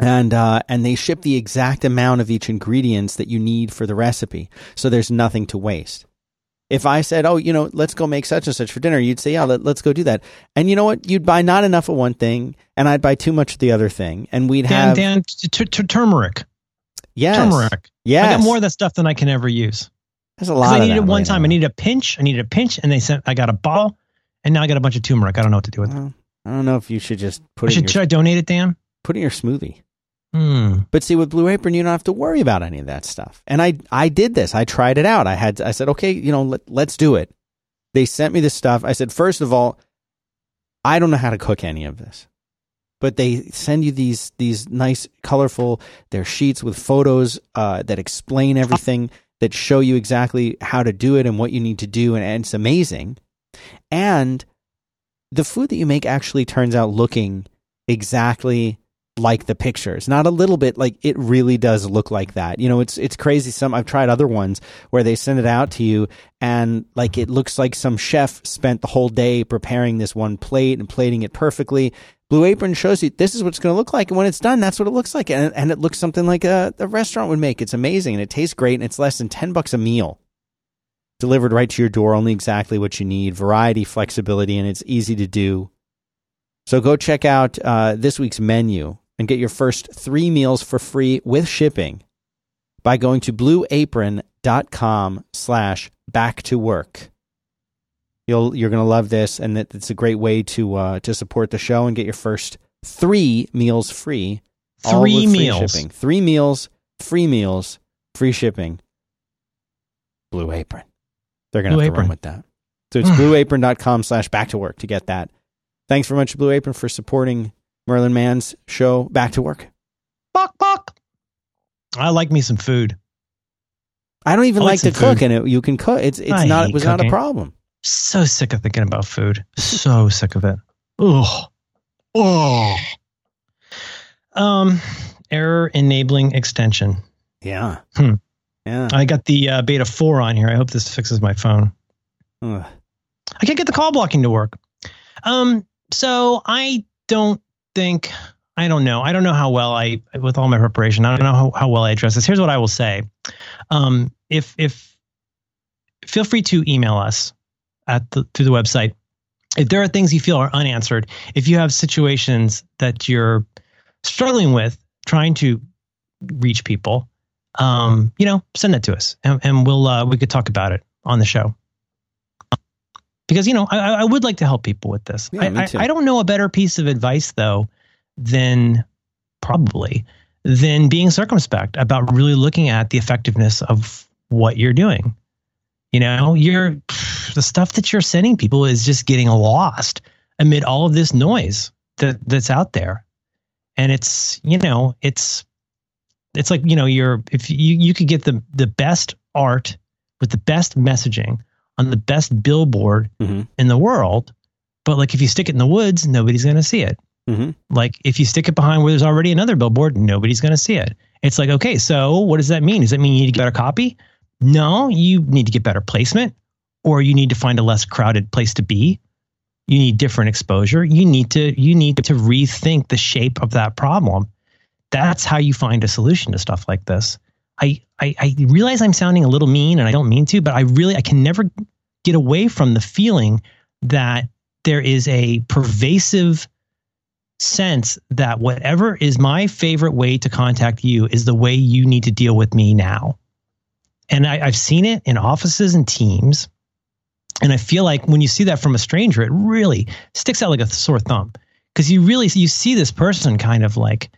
And uh, and they ship the exact amount of each ingredients that you need for the recipe, so there's nothing to waste. If I said, "Oh, you know, let's go make such and such for dinner," you'd say, "Yeah, let, let's go do that." And you know what? You'd buy not enough of one thing, and I'd buy too much of the other thing, and we'd Dan, have Dan, t- t- t- turmeric. yes, Turmeric. yes, I got more of that stuff than I can ever use. There's a lot. I needed it one right time. now. I needed a pinch. I needed a pinch, and they sent. I got a bottle, and now I got a bunch of turmeric. I don't know what to do with it. Well, I don't know if you should just I put it in should, your, should I donate it, Dan? Put in your smoothie. Hmm. But see, with Blue Apron, you don't have to worry about any of that stuff. And I, I did this. I tried it out. I had, I said, okay, you know, let, let's do it. They sent me this stuff. I said, first of all, I don't know how to cook any of this, but they send you these, these nice, colorful, they're sheets with photos uh, that explain everything, that show you exactly how to do it and what you need to do, and, and it's amazing. And the food that you make actually turns out looking exactly like the pictures. Not a little bit like it really does look like that. You know it's it's crazy. Some i've tried other ones where they send it out to you and like it looks like some chef spent the whole day preparing this one plate and plating it perfectly. Blue apron shows you this is what it's going to look like. And when it's done that's what it looks like. And, and it looks something like a, a restaurant would make. It's amazing. And it tastes great. And it's less than 10 bucks a meal delivered right to your door. Only exactly what you need. Variety flexibility and it's easy to do. So go check out uh, this week's menu and get your first three meals for free with shipping by going to blueapron.com slash back to work. You'll, you're going to love this, and it- it's a great way to uh, to support the show and get your first three meals free. Three free meals. shipping. Three meals, free meals, free shipping. Blue Apron. They're going to have to run with that. So it's blueapron.com slash back to work to get that. Thanks very much, Blue Apron, for supporting Merlin Mann's show, Back to Work. Bok bok. I like me some food. I don't even I like like, to cook, food. and it, you can cook. It's it's I not. It was not a problem. So sick of thinking about food. So sick of it. Ugh. Oh. Um, error enabling extension. Yeah. Hmm. Yeah. I got the uh, beta four on here. I hope this fixes my phone. Ugh. I can't get the call blocking to work. Um, so I don't think I don't know. I don't know how well I with all my preparation. I don't know how, how well I address this. Here's what I will say. Um, if if feel free to email us at the through the website. If there are things you feel are unanswered, if you have situations that you're struggling with trying to reach people, um, you know, send that to us and, and we'll uh, we could talk about it on the show because you know I, I would like to help people with this. Yeah, I. I, I don't know a better piece of advice though than probably than being circumspect about really looking at the effectiveness of what you're doing. You know, you're the stuff that you're sending people is just getting lost amid all of this noise that that's out there, and it's you know it's it's like you know you're if you you could get the the best art with the best messaging on the best billboard Mhm. in the world, but like if you stick it in the woods, nobody's going to see it. Mm-hmm. Like if you stick it behind where there's already another billboard, nobody's going to see it. It's like, okay, so what does that mean? Does that mean you need to get a better copy? No, you need to get better placement or you need to find a less crowded place to be. You need different exposure. You need to you need to rethink the shape of that problem. That's how you find a solution to stuff like this. I, I I realize I'm sounding a little mean and I don't mean to, but I really I can never get away from the feeling that there is a pervasive sense that whatever is my favorite way to contact you is the way you need to deal with me now. And I, I've seen it in offices and teams. And I feel like when you see that from a stranger, it really sticks out like a sore thumb because you really you see this person kind of like,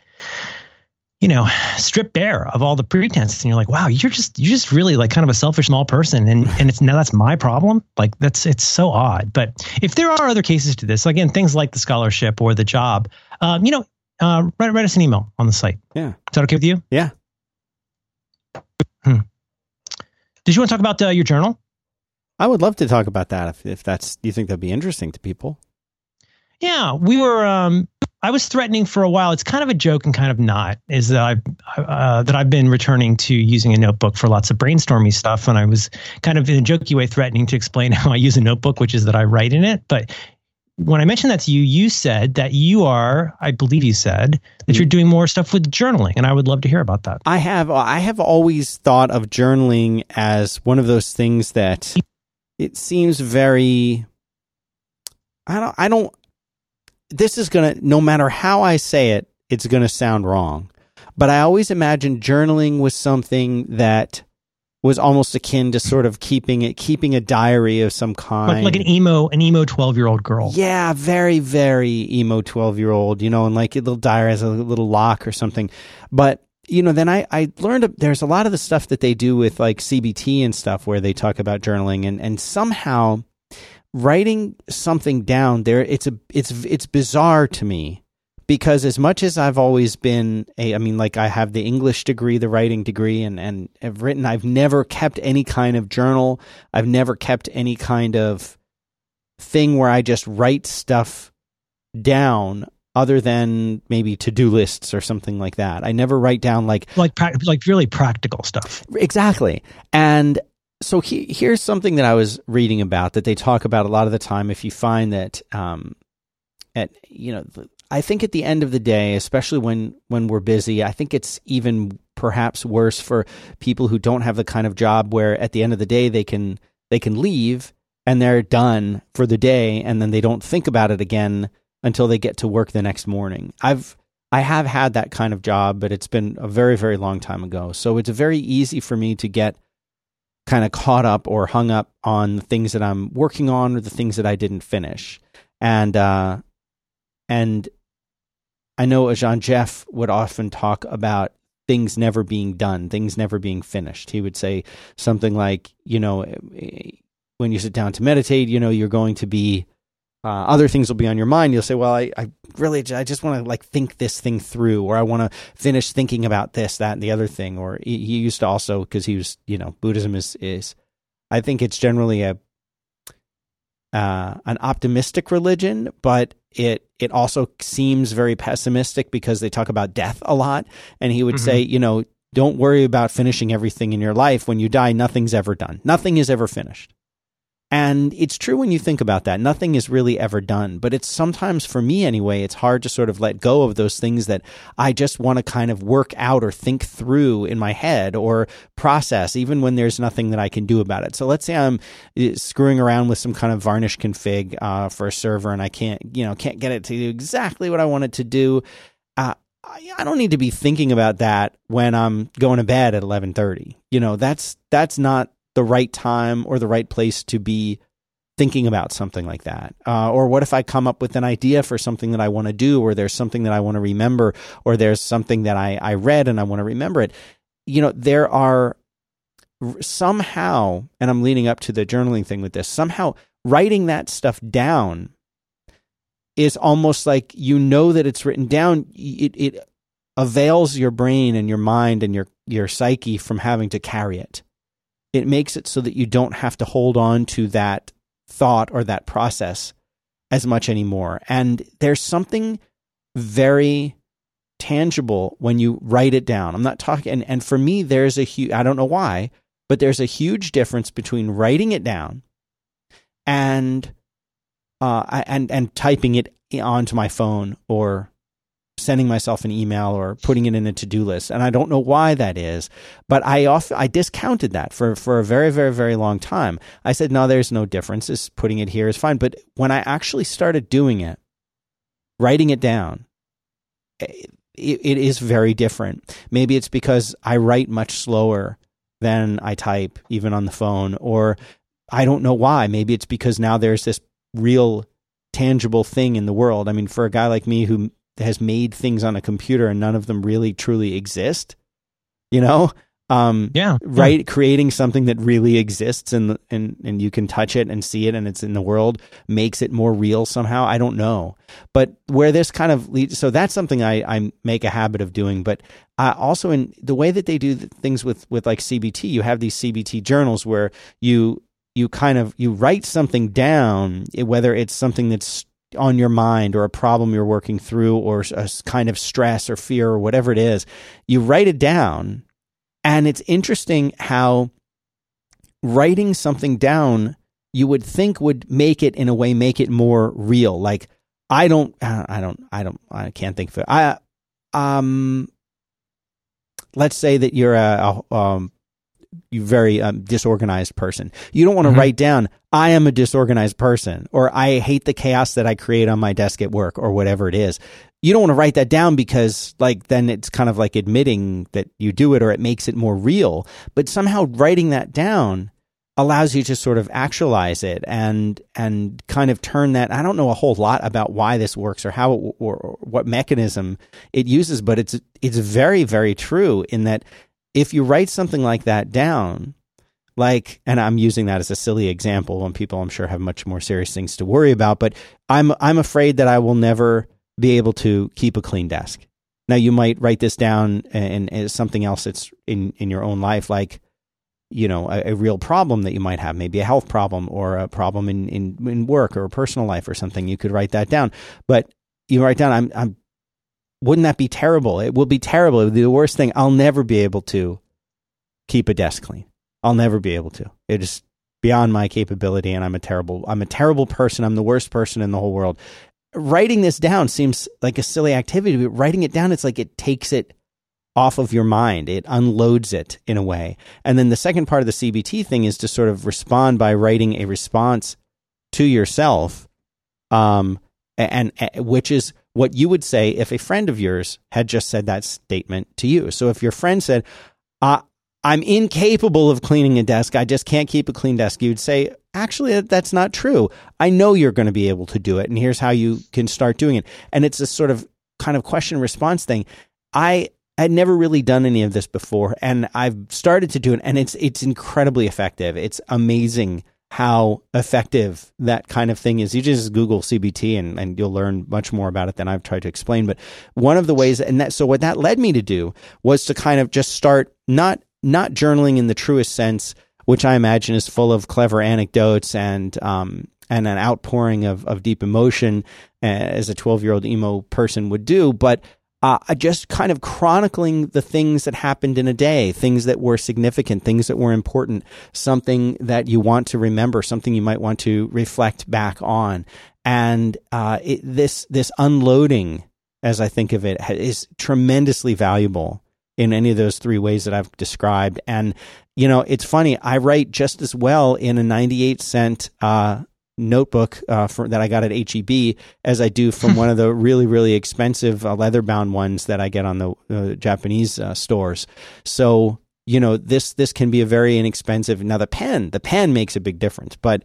you know, stripped bare of all the pretense, and you're like, wow, you're just you're just really like kind of a selfish small person, and and it's now that's my problem. Like that's it's so odd. But if there are other cases to this, again, things like the scholarship or the job, um, you know, uh, write write us an email on the site. Yeah. Is that okay with you? Yeah. Did you want to talk about uh, your journal? I would love to talk about that if, if that's you think that'd be interesting to people. Yeah, we were. Um, I was threatening for a while. It's kind of a joke and kind of not. Is that I've uh, that I've been returning to using a notebook for lots of brainstormy stuff, and I was kind of in a jokey way threatening to explain how I use a notebook, which is that I write in it. But when I mentioned that to you, you said that you are, I believe you said that you're doing more stuff with journaling, and I would love to hear about that. I have I have always thought of journaling as one of those things that it seems very I don't I don't this is going to no matter how I say it it's going to sound wrong. But I always imagined journaling was something that was almost akin to sort of keeping it keeping a diary of some kind. Like, like an emo, an emo twelve year old girl. Yeah, very, very emo 12 year old, you know, and like a little diary has a little lock or something. But, you know, then I, I learned there's a lot of the stuff that they do with like CBT and stuff where they talk about journaling and, and somehow writing something down there, it's a, it's, it's bizarre to me because as much as I've always been a, I mean, like I have the English degree, the writing degree, and and have written. I've never kept any kind of journal. I've never kept any kind of thing where I just write stuff down, other than maybe to do lists or something like that. I never write down like Like prac- like really practical stuff. Exactly. And so he, here's something that I was reading about that they talk about a lot of the time. If you find that, um, at you know, I think at the end of the day, especially when when we're busy, I think it's even perhaps worse for people who don't have the kind of job where at the end of the day they can they can leave and they're done for the day, and then they don't think about it again until they get to work the next morning. I've I have had that kind of job, but it's been a very, very long time ago. So it's very easy for me to get kind of caught up or hung up on the things that I'm working on or the things that I didn't finish. And uh and I know Ajahn Geoff would often talk about things never being done, things never being finished. He would say something like, you know, eh, when you sit down to meditate, you know, you're going to be uh, other things will be on your mind. You'll say, "Well, I, I really, I just want to like think this thing through, or I want to finish thinking about this, that, and the other thing." Or he, he used to also because he was, you know, Buddhism is is, I think it's generally a uh, an optimistic religion, but it it also seems very pessimistic because they talk about death a lot, and he would Mhm. say, you know, don't worry about finishing everything in your life. When you die, nothing's ever done. Nothing is ever finished. And it's true when you think about that. Nothing is really ever done. But it's sometimes, for me anyway, it's hard to sort of let go of those things that I just want to kind of work out or think through in my head or process, even when there's nothing that I can do about it. So let's say I'm uh, screwing around with some kind of varnish config uh, for a server and I can't, you know, can't get it to do exactly what I want it to do. Uh, I I don't need to be thinking about that when I'm going to bed at 11:30. You know, that's that's not the right time or the right place to be thinking about something like that? Uh, or what if I come up with an idea for something that I want to do, or there's something that I want to remember, or there's something that I, I read and I want to remember it? You know, there are somehow, and I'm leading up to the journaling thing with this, somehow writing that stuff down is almost like you know that it's written down. It, it avails your brain and your mind and your, your psyche from having to carry it. It makes it so that you don't have to hold on to that thought or that process as much anymore. And there's something very tangible when you write it down. I'm not talking, and, and for me, there's a huge, I don't know why, but there's a huge difference between writing it down and, uh, and, and typing it onto my phone or sending myself an email or putting it in a to-do list and i don't know why that is but i often i discounted that for for a very very very long time. I said no there's no difference. Just putting it here is fine. But when i actually started doing it writing it down eh, it, it is very different. Maybe it's because i write much slower than i type even on the phone or i don't know why. Maybe it's because now there's this real tangible thing in the world. I mean for a guy like me who has made things on a computer and none of them really truly exist. You know, um, yeah, right. Yeah. Creating something that really exists and and and you can touch it and see it and it's in the world makes it more real somehow. I don't know, but where this kind of leads, so that's something I I make a habit of doing. But uh, also in the way that they do things with with like CBT, you have these CBT journals where you you kind of you write something down, whether it's something that's on your mind or a problem you're working through or a kind of stress or fear or whatever it is, you write it down. And it's interesting how writing something down you would think would make it in a way make it more real. Like I don't, I don't, I don't, I can't think of it. I, um, let's say that you're a, a um, very um, disorganized person. You don't want to mm-hmm. write down, I am a disorganized person, or I hate the chaos that I create on my desk at work, or whatever it is. You don't want to write that down because, like, then it's kind of like admitting that you do it, or it makes it more real. But somehow writing that down allows you to sort of actualize it and and kind of turn that I don't know a whole lot about why this works or how it, or, or what mechanism it uses but it's it's very very true in that if you write something like that down, like, and I'm using that as a silly example when people I'm sure have much more serious things to worry about, but I'm, I'm afraid that I will never be able to keep a clean desk. Now you might write this down and, something else that's in, in your own life, like, you know, a, a, real problem that you might have, maybe a health problem or a problem in, in, in work or a personal life or something. You could write that down, but you write down, I'm, I'm wouldn't that be terrible? It will be terrible. It would be the worst thing. I'll never be able to keep a desk clean. I'll never be able to. It is beyond my capability and I'm a terrible I'm a terrible person. I'm the worst person in the whole world. Writing this down seems like a silly activity, but writing it down it's like it takes it off of your mind. It unloads it in a way. And then the second part of the CBT thing is to sort of respond by writing a response to yourself um and, and which is what you would say if a friend of yours had just said that statement to you. So if your friend said, uh, I'm incapable of cleaning a desk. I just can't keep a clean desk. You'd say, actually, that's not true. I know you're going to be able to do it. And here's how you can start doing it. And it's a sort of kind of question response thing. I had never really done any of this before and I've started to do it and it's, it's incredibly effective. It's amazing how effective that kind of thing is. You just Google CBT and, and you'll learn much more about it than I've tried to explain. But one of the ways, and that, so what that led me to do was to kind of just start not, not journaling in the truest sense, which I imagine is full of clever anecdotes and, um, and an outpouring of, of deep emotion uh, as a 12 year old emo person would do, but uh, just kind of chronicling the things that happened in a day, things that were significant, things that were important, something that you want to remember, something you might want to reflect back on. And uh, it, this this unloading, as I think of it, is tremendously valuable in any of those three ways that I've described. And you know, it's funny. I write just as well in a ninety-eight cent uh, notebook uh, for, that I got at HEB as I do from one of the really really expensive uh, leather bound ones that I get on the uh, Japanese uh, stores. So you know this this can be a very inexpensive. Now the pen the pen makes a big difference, but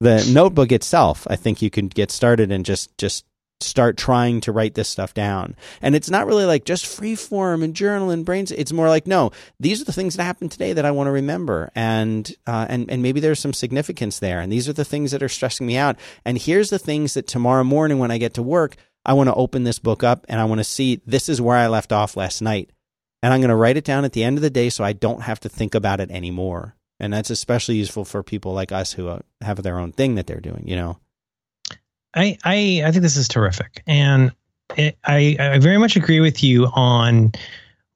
the notebook itself, I think you can get started and just just start trying to write this stuff down. And it's not really like just free form and journal and brains. It's more like, no, these are the things that happened today that I want to remember. And, uh, and, and maybe there's some significance there. And these are the things that are stressing me out. And here's the things that tomorrow morning when I get to work, I want to open this book up and I want to see this is where I left off last night. And I'm going to write it down at the end of the day so I don't have to think about it anymore. And that's especially useful for people like us who uh, have their own thing that they're doing, you know? I, I, I think this is terrific. And it, I, I very much agree with you on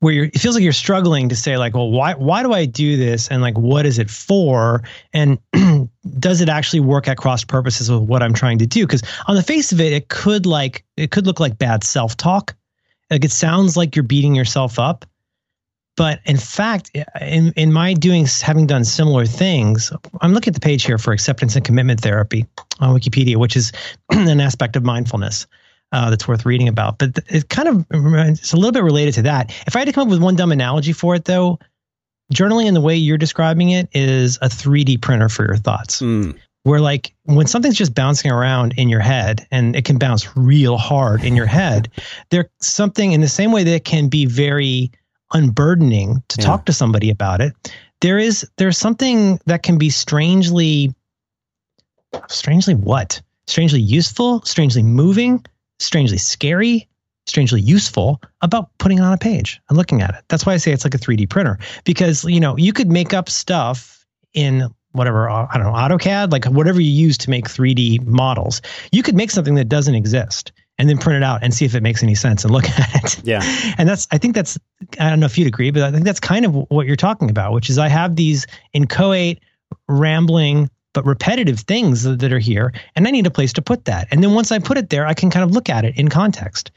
where it feels like you're struggling to say like, well, why, why do I do this? And like, what is it for? And does it actually work at cross purposes with what I'm trying to do? Cause on the face of it, it could like, it could look like bad self talk. Like it sounds like you're beating yourself up. But in fact, in, in my doing, having done similar things, I'm looking at the page here for acceptance and commitment therapy on Wikipedia, which is an aspect of mindfulness. Uh, that's worth reading about. But it kind of it's a little bit related to that. If I had to come up with one dumb analogy for it, though, journaling in the way you're describing it is a 3D printer for your thoughts. Mm. Where like when something's just bouncing around in your head, and it can bounce real hard in your head, there's something in the same way that it can be very unburdening to yeah. talk to somebody about it. There is there's something that can be strangely strangely what? Strangely useful, strangely moving, strangely scary, strangely useful about putting it on a page and looking at it. That's why I say it's like a 3D printer because, you know, you could make up stuff in whatever, uh, I don't know, AutoCAD, like whatever you use to make 3D models. You could make something that doesn't exist and then print it out and see if it makes any sense and look at it. Yeah. And that's, I think that's, I don't know if you'd agree, but I think that's kind of what you're talking about, which is I have these inchoate, rambling, but repetitive things that are here, and I need a place to put that. And then once I put it there, I can kind of look at it in context.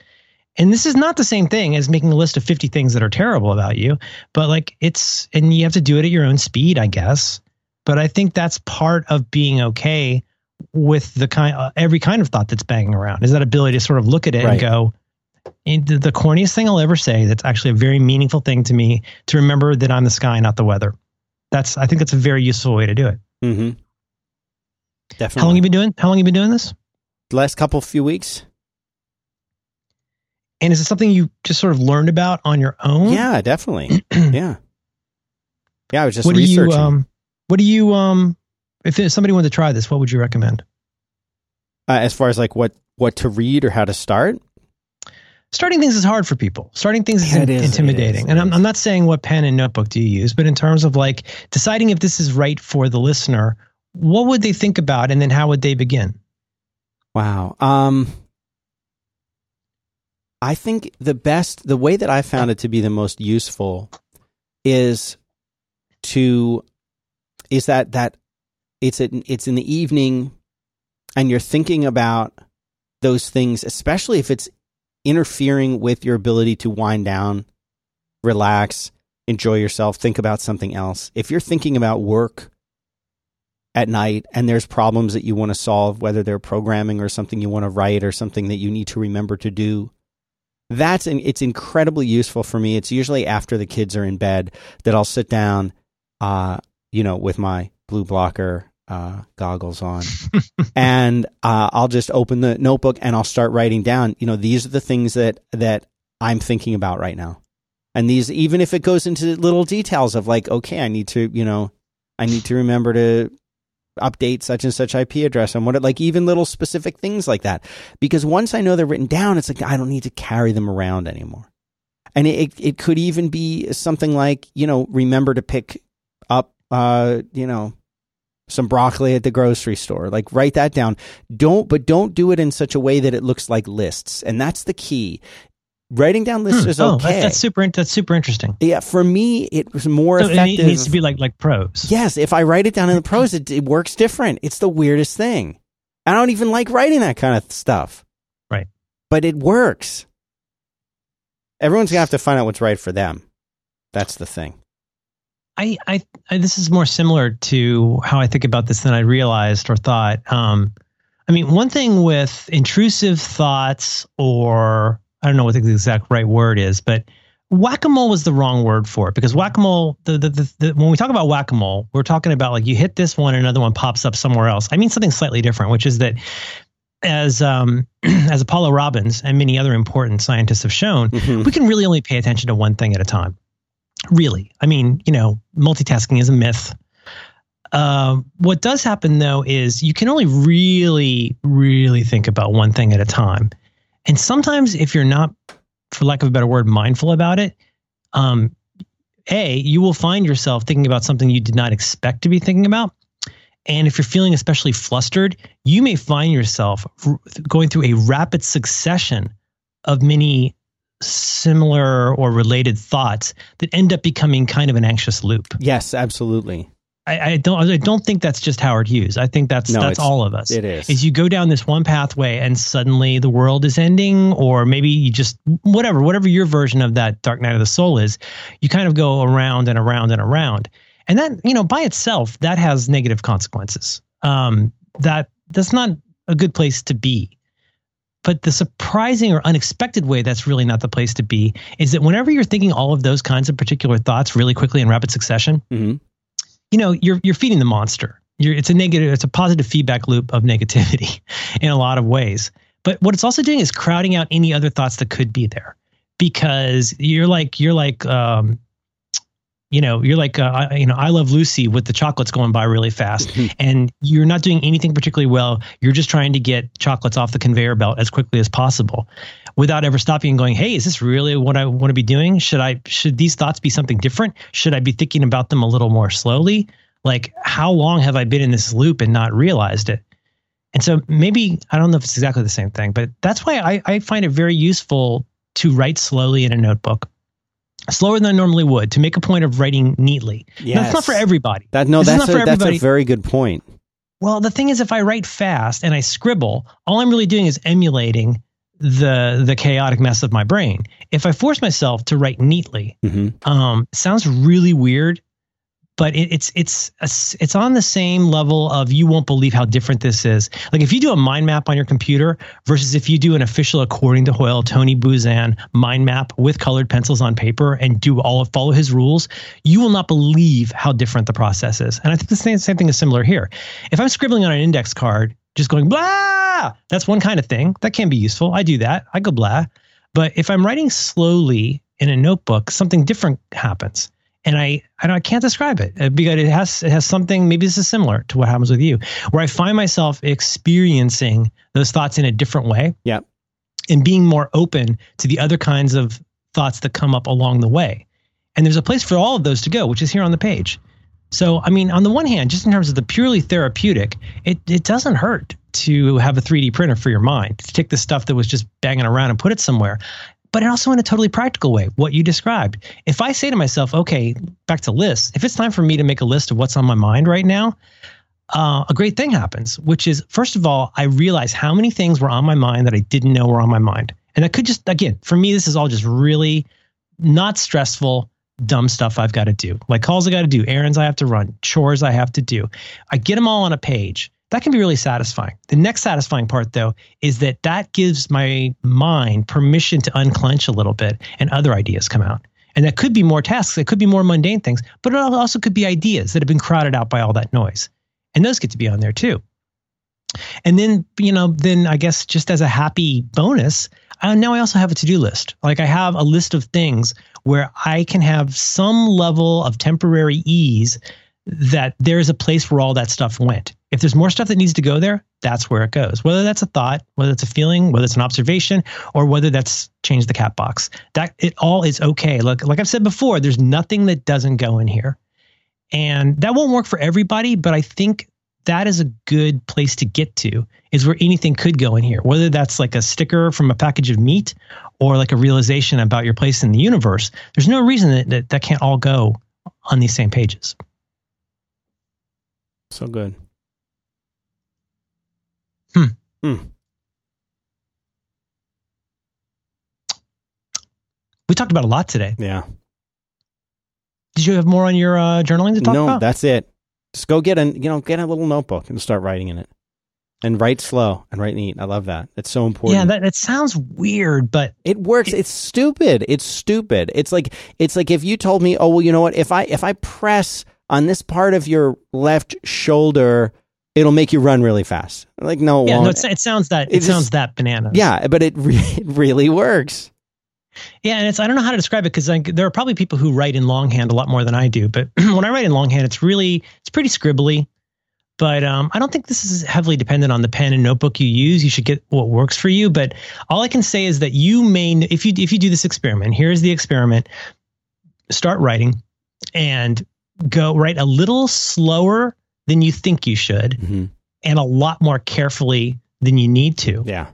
And this is not the same thing as making a list of 50 things that are terrible about you, but like it's, and you have to do it at your own speed, I guess. But I think that's part of being okay with the kind, uh, every kind of thought that's banging around is that ability to sort of look at it right. and go, the, the corniest thing I'll ever say that's actually a very meaningful thing to me to remember that I'm the sky, not the weather. That's, I think that's a very useful way to do it. Mm-hmm. Definitely. How long you been doing? How long you been doing this? The last couple few weeks. And is it something you just sort of learned about on your own? Yeah, definitely. yeah. Yeah, I was just what researching. Do you, um, what do you um if somebody wanted to try this, what would you recommend? Uh, as far as like what what to read or how to start? Starting things is hard for people. Starting things is, in, is intimidating. Is, and I'm, I'm not saying what pen and notebook do you use, but in terms of like deciding if this is right for the listener, what would they think about and then how would they begin? Wow. Um, I think the best, the way that I found it to be the most useful is to, is that, that it's, it's in the evening and you're thinking about those things, especially if it's interfering with your ability to wind down, relax, enjoy yourself, think about something else. If you're thinking about work at night and there's problems that you want to solve, whether they're programming or something you want to write or something that you need to remember to do. That's it's incredibly useful for me. It's usually after the kids are in bed that I'll sit down, uh, you know, with my blue blocker uh, goggles on, and uh, I'll just open the notebook and I'll start writing down. You know, these are the things that that I'm thinking about right now, and these even if it goes into little details of like, okay, I need to, you know, I need to remember to update such and such IP address and what it like even little specific things like that. Because once I know they're written down, it's like I don't need to carry them around anymore. And it it could even be something like, you know, remember to pick up uh, you know, some broccoli at the grocery store. Like write that down. Don't but don't do it in such a way that it looks like lists. And that's the key writing down lists hmm. is oh, okay. That's super. That's super interesting. Yeah, for me, it was more so effective. It needs to be like like prose. Yes, if I write it down in the prose, it, it works different. It's the weirdest thing. I don't even like writing that kind of stuff. Right. But it works. Everyone's gonna have to find out what's right for them. That's the thing. I, I, I this is more similar to how I think about this than I realized or thought. Um, I mean, one thing with intrusive thoughts or I don't know what the exact right word is, but whack-a-mole was the wrong word for it because whack-a-mole the, the, the, the, when we talk about whack-a-mole we're talking about like you hit this one and another one pops up somewhere else i mean something slightly different which is that as um, as apollo robbins and many other important scientists have shown Mhm. we can really only pay attention to one thing at a time really. I mean you know multitasking is a myth. Um, what does happen though is you can only really really think about one thing at a time. And sometimes if you're not for lack of a better word mindful about it um, a you will find yourself thinking about something you did not expect to be thinking about. And if you're feeling especially flustered you may find yourself going through a rapid succession of many similar or related thoughts that end up becoming kind of an anxious loop. Yes, absolutely. I, I don't. I don't think that's just Howard Hughes. I think that's No, that's all of us. It is. Is you go down this one pathway and suddenly the world is ending, or maybe you just whatever, whatever your version of that dark night of the soul is, you kind of go around and around and around, and that you know by itself that has negative consequences. Um, that that's not a good place to be. But the surprising or unexpected way that's really not the place to be is that whenever you're thinking all of those kinds of particular thoughts really quickly in rapid succession, Mhm. you know you're you're feeding the monster. You're, it's a negative, it's a positive feedback loop of negativity in a lot of ways. But what it's also doing is crowding out any other thoughts that could be there, because you're like you're like um, you know you're like uh, you know I love Lucy with the chocolates going by really fast, and you're not doing anything particularly well. You're just trying to get chocolates off the conveyor belt as quickly as possible, without ever stopping and going, "Hey, is this really what I want to be doing? Should I should these thoughts be something different? Should I be thinking about them a little more slowly? Like, how long have I been in this loop and not realized it?" And so maybe I don't know if it's exactly the same thing, but that's why I, I find it very useful to write slowly in a notebook, slower than I normally would, to make a point of writing neatly. Now, That's not for everybody. That no, This that's not a, that's a very good point. Well, the thing is, if I write fast and I scribble, all I'm really doing is emulating the the chaotic mess of my brain. If I force myself to write neatly, hmm um, sounds really weird, but it, it's it's it's on the same level of you won't believe how different this is. Like if you do a mind map on your computer versus if you do an official, according to Hoyle, Tony Buzan mind map with colored pencils on paper and do all of follow his rules, you will not believe how different the process is. And I think the same, same thing is similar here. If I'm scribbling on an index card, just going blah, that's one kind of thing that can be useful. I do that. I go blah. But if I'm writing slowly in a notebook, something different happens and I I, don't, I can't describe it uh, because it has it has something. Maybe this is similar to what happens with you, where I find myself experiencing those thoughts in a different way. Yeah. and being more open to the other kinds of thoughts that come up along the way. And there's a place for all of those to go, which is here on the page. So, I mean, on the one hand, just in terms of the purely therapeutic, it, it doesn't hurt to have a 3D printer for your mind, to take the stuff that was just banging around and put it somewhere. But also in a totally practical way, what you described. If I say to myself, okay, back to lists, if it's time for me to make a list of what's on my mind right now, uh, a great thing happens, which is, first of all, I realize how many things were on my mind that I didn't know were on my mind. And I could just, again, for me, this is all just really not stressful, dumb stuff I've got to do. Like calls I got to do, errands I have to run, chores I have to do. I get them all on a page. That can be really satisfying. The next satisfying part, though, is that that gives my mind permission to unclench a little bit and other ideas come out. And that could be more tasks, it could be more mundane things, but it also could be ideas that have been crowded out by all that noise. And those get to be on there too. And then, you know, then I guess just as a happy bonus, uh, now I also have a to do list. Like I have a list of things where I can have some level of temporary ease that there's a place where all that stuff went. If there's more stuff that needs to go there, that's where it goes. Whether that's a thought, whether it's a feeling, whether it's an observation, or whether that's change the cat box. That it all is okay. Like like I've said before, there's nothing that doesn't go in here. And that won't work for everybody, but I think that is a good place to get to is where anything could go in here whether that's like a sticker from a package of meat or like a realization about your place in the universe there's no reason that that, that can't all go on these same pages So good. Hmm. Hmm. we talked about a lot today Yeah. did you have more on your uh, journaling to talk no, about No, that's it. Just go get a you know get a little notebook and start writing in it. and write slow and write neat. I love that. It's so important. Yeah, that, that sounds weird, but it works. It, it's stupid. It's stupid. It's like it's like if you told me, oh well, you know what? If I if I press on this part of your left shoulder, it'll make you run really fast. Like no, it yeah, no, it sounds that it, It sounds just- that banana. yeah, but it, re- it really works. Yeah, and it's I don't know how to describe it because like, there are probably people who write in longhand a lot more than I do. But when I write in longhand, it's really it's pretty scribbly. But um, I don't think this is heavily dependent on the pen and notebook you use. You should get what works for you. But all I can say is that you may if you if you do this experiment. Here's the experiment: start writing and go write a little slower than you think you should, Mhm. and a lot more carefully than you need to Yeah.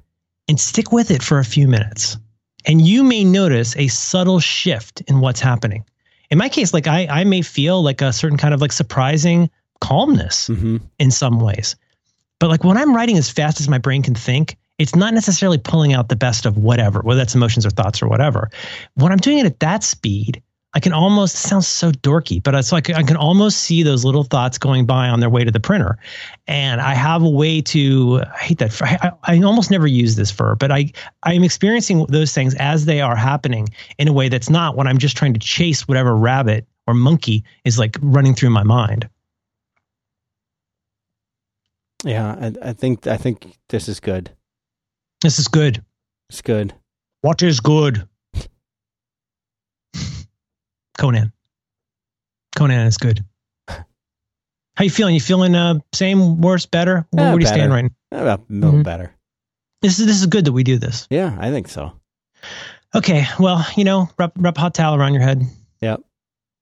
and stick with it for a few minutes. And you may notice a subtle shift in what's happening. In my case, like I, I may feel like a certain kind of like surprising calmness hmm in some ways. But like when I'm writing as fast as my brain can think, it's not necessarily pulling out the best of whatever, whether that's emotions or thoughts or whatever. When I'm doing it at that speed, I can almost it sounds so dorky, but it's like I can almost see those little thoughts going by on their way to the printer, and I have a way to. I hate that. I, I almost never use this verb, but I I'm experiencing those things as they are happening in a way that's not when I'm just trying to chase whatever rabbit or monkey is like running through my mind. Yeah. I, I think I think this is good. This is good. It's good. What is good? Conan. Conan is good. How you feeling? You feeling uh same, worse, better? Where, do you stand right now? About a little Mhm. better. This is this is good that we do this. Yeah, I think so. Okay, well, you know, wrap wrap a hot towel around your head. Yep.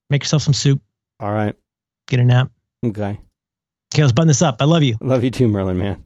Make yourself some soup. All right. Get a nap. Okay. Okay, let's button this up. I love you. Love you too, Merlin, man.